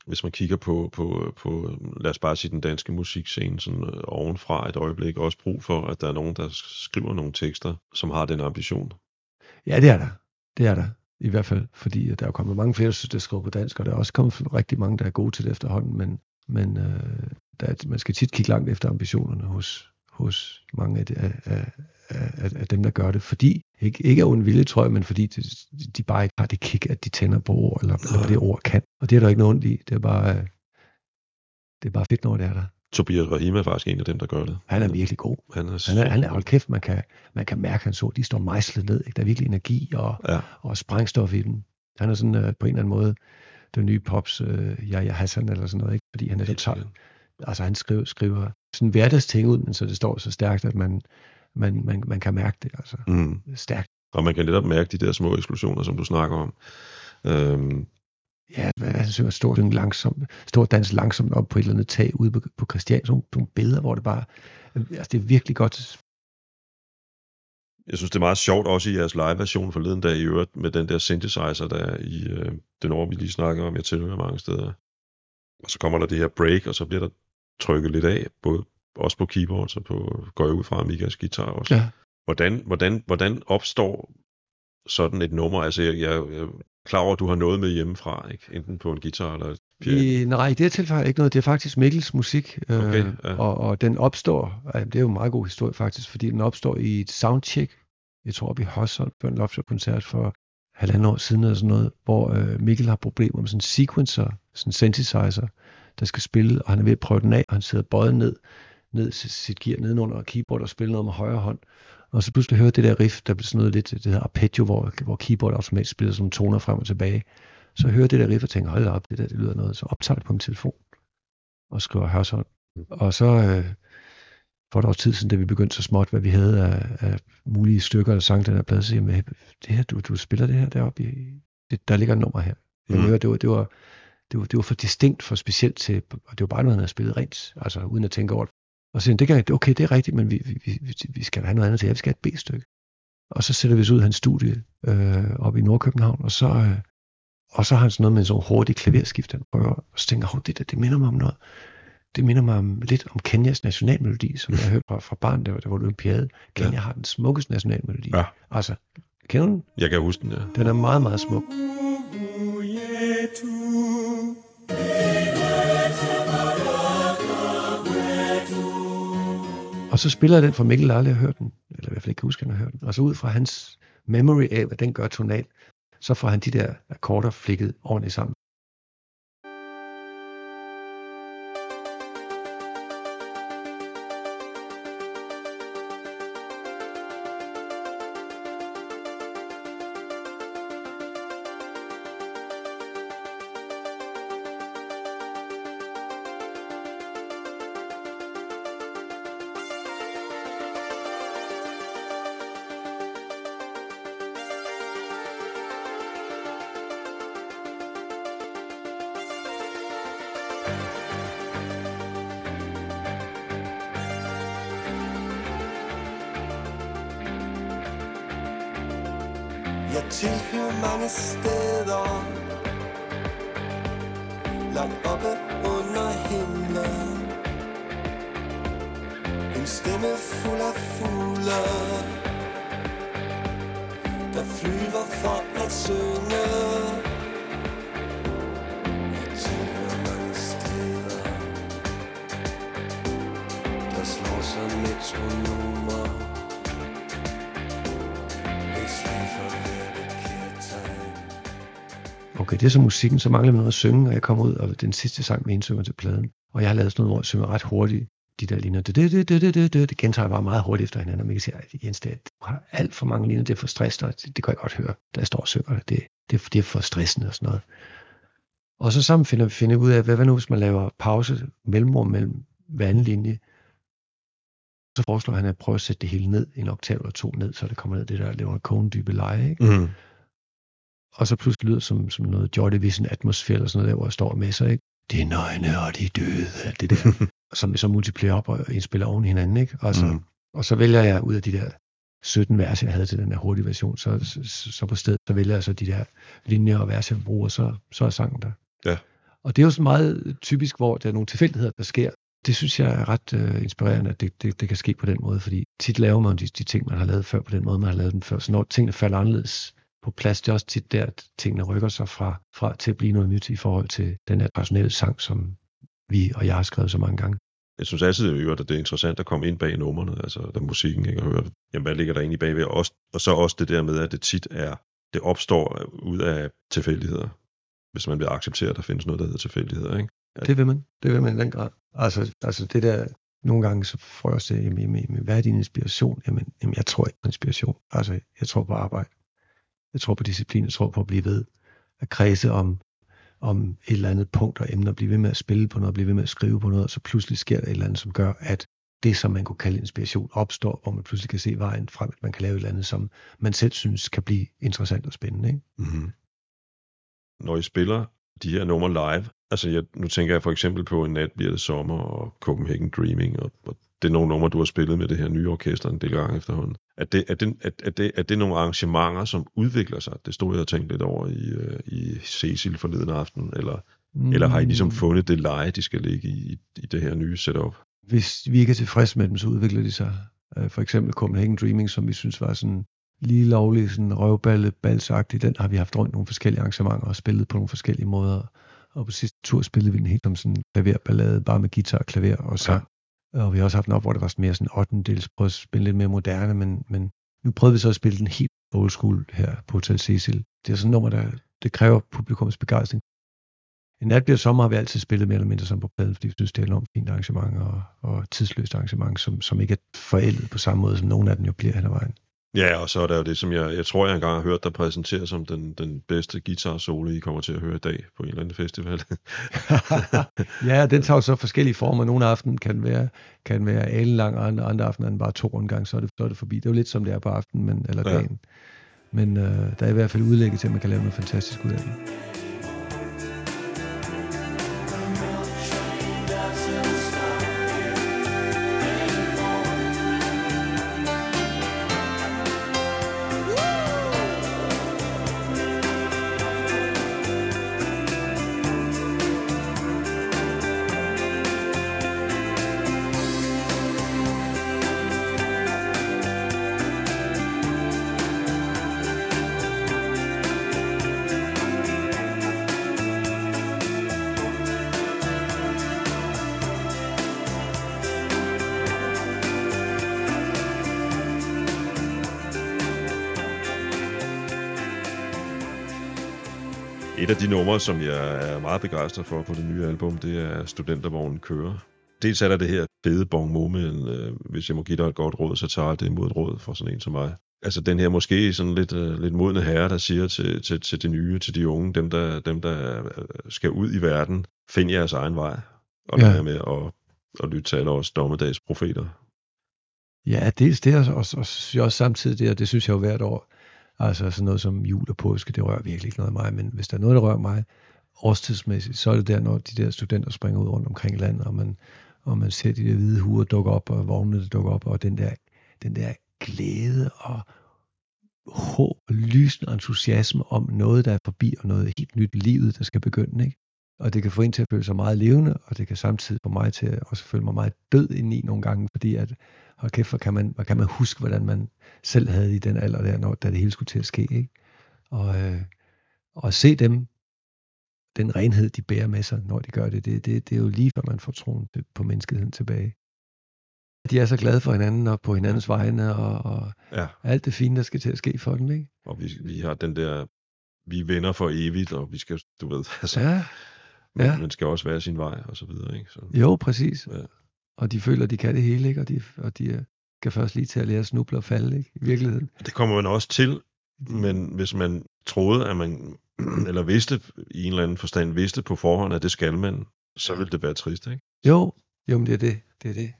hvis man kigger på, på, på, lad os bare sige den danske musikscene sådan øh, ovenfra et øjeblik, også brug for, at der er nogen, der skriver nogle tekster, som har den ambition. Ja, det er der. Det er der. I hvert fald, fordi der er kommet mange flere, der skriver på dansk, og der er også kommet rigtig mange, der er gode til det efterhånden, men, men øh, der er, man skal tit kigge langt efter ambitionerne hos, hos mange af, de, af, af, af, af dem, der gør det. Fordi, ikke, ikke af ond vilje, tror jeg, men fordi de, de bare ikke har det kick, at de tænder på ord, eller, eller hvad det ord kan. Og det er der ikke noget ondt i. Det er bare, det er bare fedt, når det er der. Tobias Rahim er faktisk en af dem, der gør det. Han er virkelig god. Han er, han er, han er hold kæft, man kan, man kan mærke hans ord. De står mejslet ned. Ikke? Der er virkelig energi og, ja. og sprængstof i dem. Han er sådan uh, på en eller anden måde den nye pops uh, Yahya Hassan eller sådan noget, ikke? fordi han er så tør. Altså han skriver, skriver sådan hverdagsting ud, men så det står så stærkt, at man, man, man, man kan mærke det. Altså. Mm. Stærkt. Og man kan netop mærke de der små eksplosioner, som du snakker om. Øhm, ja, han synger stort langsomt, stort dans langsomt op på et eller andet tag ude på, på Christian. Sådan nogle billeder, hvor det bare, altså det er virkelig godt. Jeg synes, det er meget sjovt også i jeres live-version forleden dag i øvrigt, med den der synthesizer, der er i øh, den år, vi lige snakker om, jeg tilhører mange steder. Og så kommer der det her break, og så bliver der trykket lidt af, både også på keyboard, og på, går jeg ud fra Amigas guitar også. Ja. Hvordan, hvordan, hvordan opstår sådan et nummer? Altså, jeg, jeg, jeg klar over, at du har noget med hjemmefra, ikke? enten på en guitar eller et piano. I, nej, i det her tilfælde ikke noget. Det er faktisk Mikkels musik, øh, okay, ja. og, og den opstår, det er jo en meget god historie faktisk, fordi den opstår i et soundcheck, jeg tror op i Hørsholm, på en Lofshop-koncert for halvandet år siden eller sådan noget, hvor øh, Mikkel har problemer med sådan en sequencer, sådan en synthesizer, der skal spille, og han er ved at prøve den af, og han sidder bøjet ned, ned sit gear nedenunder keyboard og spiller noget med højre hånd. Og så pludselig hører det der riff, der bliver sådan noget lidt, det hedder arpeggio, hvor, hvor keyboard automatisk spiller sådan toner frem og tilbage. Så hører det der riff og tænker, hold op, det der det lyder noget. Så optager det på min telefon og skriver Hørsholm. Og så øh, for et års tid siden, da vi begyndte så småt, hvad vi havde af, af mulige stykker eller sang, den her plade, så siger jeg, det her, du, du spiller det her deroppe i, det, der ligger et nummer her. Jeg mm. det var, det var, det var, det var for distinkt, for specielt til, og det var bare noget, han havde spillet rent, altså uden at tænke over det. Og så det kan, okay, det er rigtigt, men vi, vi, vi, vi skal have noget andet til, vi skal have et B-stykke. Og så sætter vi os ud af hans studie øh, op i Nordkøbenhavn, og så, øh, og så har han sådan noget med sådan hurtigt klaverskift, han prøver, og så tænker jeg, det der, det minder mig om noget. Det minder mig om, lidt om Kenyas nationalmelodi, som jeg har hørt fra, fra barn, der, der var olympiade. Kenya ja. har den smukkeste nationalmelodi. Ja. Altså, kender du den? Jeg kan huske den, ja. Den er meget, meget smuk. Og så spiller jeg den for Mikkel aldrig har hørt den, eller i hvert fald ikke kan huske, at han har hørt den. Og så ud fra hans memory af, hvad den gør tonalt, så får han de der akkorder flikket ordentligt sammen. Okay, det er så musikken, så mangler vi noget at synge, og jeg kommer ud, og den sidste sang med indsynger til pladen. Og jeg har lavet sådan noget, hvor jeg synger ret hurtigt, de der linjer. Det, det, det, det, det, det, det gentager jeg bare meget hurtigt efter hinanden, og man kan sige, at Jens, det er, du har alt for mange linjer, det er for stressende, og det, det kan jeg godt høre, da jeg står og synger det. Det, det, er- for stressende og sådan noget. Og så sammen finder vi finder ud af, hvad, hvad nu hvis man laver pause, mellemrum mellem hver anden linje, så foreslår han at prøve at sætte det hele ned, en oktav eller to ned, så det kommer ned det der laver kone dybe leje, ikke? Mm og så pludselig lyder det som, som noget Joy Division atmosfære eller sådan noget der, hvor jeg står med sig, ikke? De er nøgne og de er døde, alt det der, som så multiplicerer op og indspiller oven i hinanden, ikke? Og så, Mm. og så vælger jeg ud af de der 17 vers, jeg havde til den her hurtige version, så, så, så på stedet, så vælger jeg så de der linjer og vers, jeg bruger, så, så er sangen der. Ja. Og det er jo sådan meget typisk, hvor der er nogle tilfældigheder, der sker. Det synes jeg er ret uh, inspirerende, at det, det, det kan ske på den måde, fordi tit laver man de, de ting, man har lavet før, på den måde, man har lavet dem før. Så når tingene falder anderledes på plads, det er også tit der, at tingene rykker sig fra, fra til at blive noget nyt i forhold til den her personelle sang, som vi og jeg har skrevet så mange gange. Jeg synes altid, at det er interessant at komme ind bag numrene, altså der musikken, ikke, og høre, jamen, hvad ligger der egentlig bagved, og, også, og så også det der med, at det tit er, det opstår ud af tilfældigheder, hvis man vil acceptere, at der findes noget, der hedder tilfældigheder, ikke? Det vil man. Det vil man i den grad. Altså, altså det der, nogle gange så får jeg også det, jamen, jamen, jamen, hvad er din inspiration? Jamen, jamen, jeg tror ikke på inspiration. Altså, jeg tror på arbejde. Jeg tror på disciplin. Jeg tror på at blive ved. At kredse om, om et eller andet punkt og emne, og blive ved med at spille på noget, og blive ved med at skrive på noget, og så pludselig sker der et eller andet, som gør, at det, som man kunne kalde inspiration, opstår, hvor man pludselig kan se vejen frem, at man kan lave et eller andet, som man selv synes kan blive interessant og spændende. Ikke? Mm-hmm. Når I spiller de her numre live, altså jeg, nu tænker jeg for eksempel på En nat bliver det sommer og Copenhagen Dreaming, og, og det er nogle numre, du har spillet med det her nye orkester en del gange efterhånden. Er det, er, det, er, er, det, er det nogle arrangementer, som udvikler sig? Det stod jeg og tænkte lidt over i, øh, i Cecil forleden aften, eller, mm. eller har I ligesom fundet det leje, de skal ligge i, i det her nye setup? hvis vi ikke er tilfredse med dem, så udvikler de sig. Øh, For eksempel Copenhagen Dreaming, som vi synes var sådan lige lovlig, sådan røvballe, balsagtig, den har vi haft rundt nogle forskellige arrangementer og spillet på nogle forskellige måder. Og på sidste tur spillede vi den helt som sådan en klaverballade, bare med guitar og klaver og sang. Ja. Og vi har også haft den op, hvor det var mere sådan 8. dels, prøvet at spille lidt mere moderne, men, men nu prøvede vi så at spille den helt old school her på Hotel Cecil. Det er sådan et nummer, der det kræver publikums begejstring. En nat bliver sommer har vi altid spillet mere eller mindre som på pladen, fordi vi synes, det er et enormt fint arrangement og, og tidsløst arrangement, som, som ikke er forældet på samme måde, som nogen af dem jo bliver hen ad vejen. Ja, og så er der jo det, som jeg, jeg tror, jeg engang har hørt dig præsentere som den, den bedste guitar solo, I kommer til at høre i dag på en eller anden festival. ja, den tager jo så forskellige former. Nogle aften kan være, kan være alenlang, og andre, andre aftener er bare to rundgang, så er, det, så er det forbi. Det er jo lidt som det er på aftenen, men, eller Ja. dagen. Men øh, der er i hvert fald udlægget til, at man kan lave noget fantastisk ud af den. Et af de numre, som jeg er meget begejstret for på det nye album, det er Studentervognen kører. Dels er der det her fede bong moment, øh, hvis jeg må give dig et godt råd, så tager det imod et råd for sådan en som mig. Altså den her måske sådan lidt, uh, lidt modne herre, der siger til, til, til de nye, til de unge, dem der, dem der øh, skal ud i verden, find jeres egen vej, og ja. med at, at lytte til alle os dommedagsprofeter. Ja, dels det, og, og, og jeg også samtidig det, og det synes jeg jo hvert år, altså sådan noget som jul og påske, det rører virkelig ikke noget af mig, men hvis der er noget, der rører mig årstidsmæssigt, så er det der, når de der studenter springer ud rundt omkring landet, og man, og man ser de der hvide huer dukke op, og vognene der dukker op, og den der, den der glæde og håb og lysende entusiasme om noget, der er forbi, og noget helt nyt livet, der skal begynde. Ikke? Og det kan få en til at føle sig meget levende, og det kan samtidig få mig til at også føle mig meget død indeni nogle gange, fordi at, og kæft, hvor kan, man, hvor kan man huske, hvordan man selv havde i den alder der, når, da det hele skulle til at ske. Ikke? Og, øh, og se dem, den renhed, de bærer med sig, når de gør det, det, det, det er jo lige før man får troen på menneskeheden tilbage. De er så glade for hinanden og på hinandens vegne, og, og ja. alt det fine, der skal til at ske for dem. Ikke? Og vi, vi har den der, vi er venner for evigt, og vi skal, du ved, altså, ja. Ja. Man skal også være sin vej, og så videre. Ikke? Så, jo, præcis. Ja. Og de føler, de kan det hele, ikke? Og, de, og de skal først lige til at lære at snuble og falde, ikke? I virkeligheden. Det kommer man også til, men hvis man troede, at man, eller vidste i en eller anden forstand, vidste på forhånd, at det skal man, så ville det være trist, ikke? Jo, jo, men det er det. Det er det.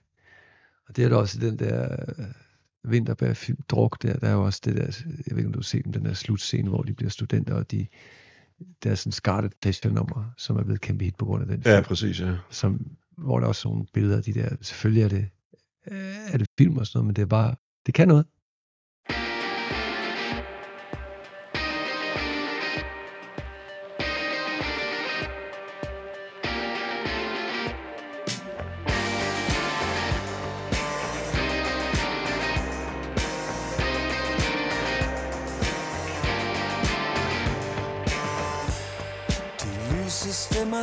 Og det er der også den der øh, vinterbær druk der, der er jo også det der, jeg ved ikke om du har set den der slutscene, hvor de bliver studenter, og de, der er sådan Scarlet Pleasure nummer, som er blevet kæmpe hit på grund af den film. Ja, præcis, ja. Som, hvor der er også nogle billeder af de der, selvfølgelig er det, er det film og sådan noget, men det er bare, det kan noget.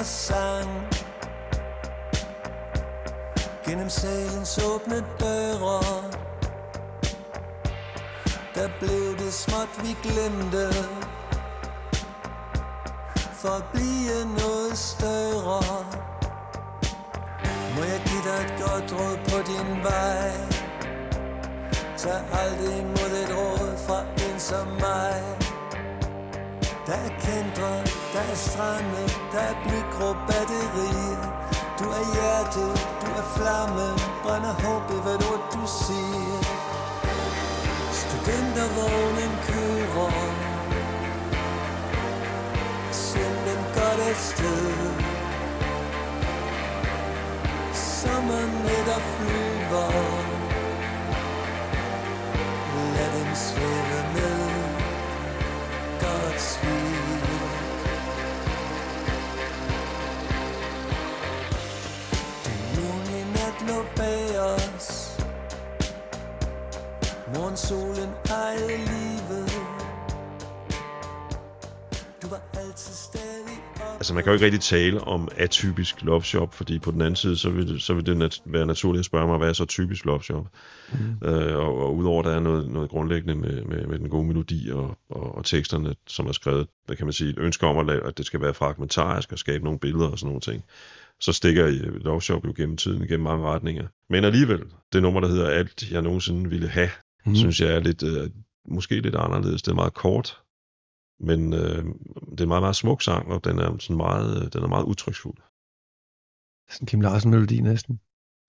Og sang. Gennem salens åbne døre Der blev det småt vi glemte. For at blive noget større Må jeg give dig et godt råd på din vej. Tag aldrig imod et råd fra en som mig Der er kendret der er strande, der er mikrobatterier Du er hjerte, du er flamme. Brænder håb i hvad ord du siger. Studentervognen kører. Send den godt afsted Sommeren der flyver. Lad dem svæve med Godt svig Altså man kan jo ikke rigtig tale om atypisk love shop, fordi på den anden side, så vil det, så vil det nat- være naturligt at spørge mig, hvad er så typisk love shop? Mm. Øh, og, og udover der er noget, noget grundlæggende med, med, med den gode melodi og, og, og teksterne, som er skrevet, hvad kan man sige, et ønske om, at, lave, at det skal være fragmentarisk og skabe nogle billeder og sådan nogle ting så stikker Love Shop jo gennem tiden, gennem mange retninger. Men alligevel, det nummer, der hedder Alt, jeg nogensinde ville have, mm. synes jeg er lidt, øh, måske lidt anderledes. Det er meget kort, men øh, det er en meget, meget smuk sang, og den er, sådan meget, øh, den er meget udtryksfuld. Sådan Kim Larsen-melodi næsten.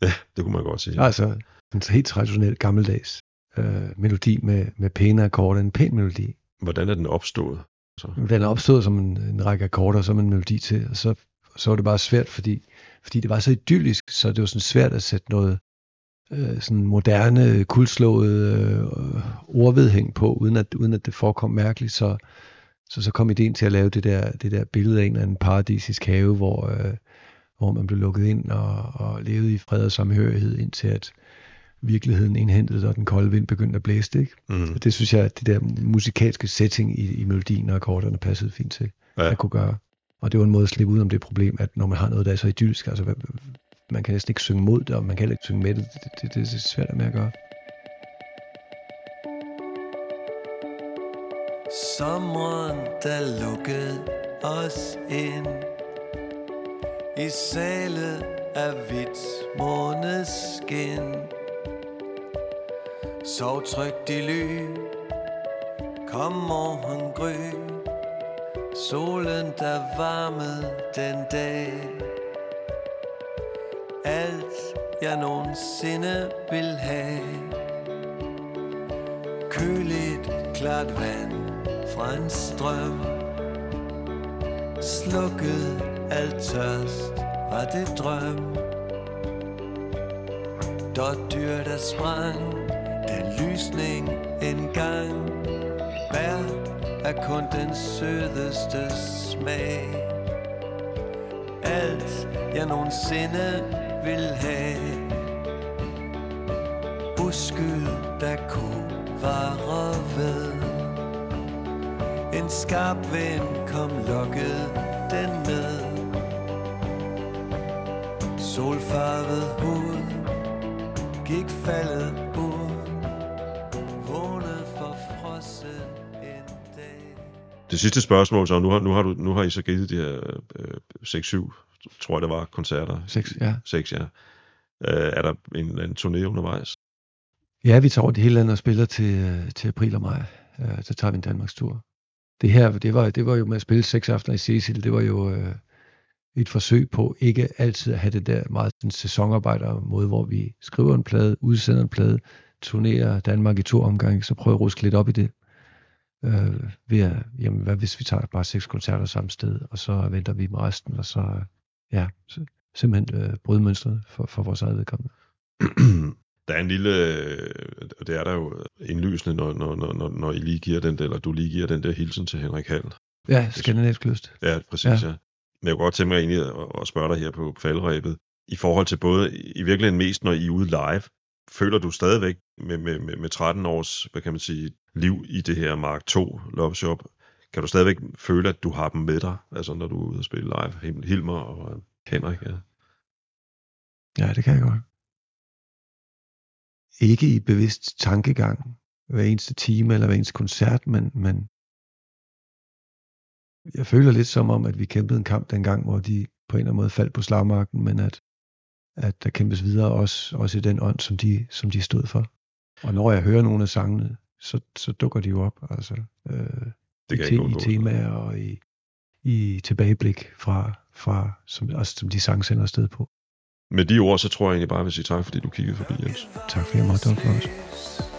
Ja, det kunne man godt sige. Altså, en helt traditionel gammeldags øh, melodi med, med pæne akkorder, en pæn melodi. Hvordan er den opstået? Så? Den er opstået som en, en række akkorder, som en melodi til, og så så var det bare svært, fordi, fordi det var så idyllisk, så det var sådan svært at sætte noget øh, sådan moderne, kulslået øh, ordvedhæng på, uden at, uden at det forekom mærkeligt, så, så så kom ideen til at lave det der, det der billede af en eller anden paradisisk have, hvor, øh, hvor man blev lukket ind og, og levede i fred og samhørighed, indtil at virkeligheden indhentede, og den kolde vind begyndte at blæse. Ikke? Mm. Det synes jeg, at det der musikalske setting i, i melodien og akkorderne passede fint til ja. at kunne gøre. Og det var en måde at slippe ud om det problem, at når man har noget, der er så idyllisk, altså man kan næsten ikke synge mod det, og man kan heller ikke synge med det. Det, det, det er svært med at gøre. Sommeren, der lukkede os ind i sale af hvidt måneskin. Sov trygt i ly, kom morgen gry, solen der varmede den dag. Alt jeg nogensinde vil have. Køligt, klart vand fra en strøm. Slukket alt tørst, var det drøm. Dot dyr, der sprang, den lysning en gang. Bær er kun den sødeste smag. Alt jeg nogensinde vil have. Uskyld, der kunne vare. En skarp vind kom lukket den med. Solfarvet hud gik faldet ud. Vågnede for frossen en dag. Det sidste spørgsmål, så nu har, nu har, du, nu har I så givet de her øh, 6-7, tror jeg det var, koncerter. Seks, ja. 6, ja. Øh, er der en, en turné undervejs? Ja, vi tager rundt i hele landet og spiller til, øh, til april og maj. Øh, så tager vi en Danmarks tur. Det her, det var, det var jo med at spille seks aftener i Cecil, det var jo øh, et forsøg på ikke altid at have det der meget den sæsonarbejder måde, hvor vi skriver en plade, udsender en plade, turnerer Danmark i to omgange, så prøver at ruske lidt op i det. Øh, ved at, jamen, hvad hvis vi tager bare seks koncerter samme sted, og så venter vi med resten, og så, ja, så, simpelthen øh, bryde mønstret for, for vores eget vedkommende. der er en lille, øh, det er der jo indlysende, når, når, når, når, når I lige giver den der, eller du lige giver den der hilsen til Henrik Hall. Ja, skandinavisk lyst. Ja, præcis, ja. ja. Men jeg kunne godt tænke mig egentlig at, at spørge dig her på faldrebet, i forhold til både, i virkeligheden mest, når I er ude live, føler du stadigvæk med, med, med, med 13 års, hvad kan man sige, liv i det her Mark 2 Love Shop, kan du stadigvæk føle, at du har dem med dig, altså når du er ude og spille live, Hilmer og Henrik, ja. Ja, det kan jeg godt. Ikke i bevidst tankegang hver eneste time eller hver eneste koncert, men, men jeg føler lidt som om, at vi kæmpede en kamp dengang, hvor de på en eller anden måde faldt på slagmarken, men at, at der kæmpes videre også, også i den ånd, som de, som de stod for. Og når jeg hører nogle af sangene, så, så dukker de jo op. Altså, øh, Det i, kan jeg te, ikke i temaer og i, i tilbageblik fra, fra som, også, som de sang sender afsted på. Med de ord, så tror jeg egentlig bare, at jeg vil sige tak, fordi du kiggede forbi, Jens. Tak fordi jeg måtte, os.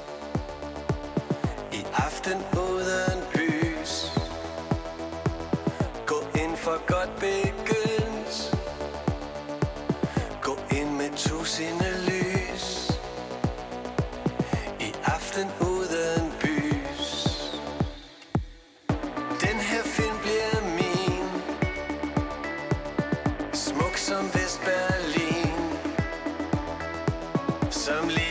Som livets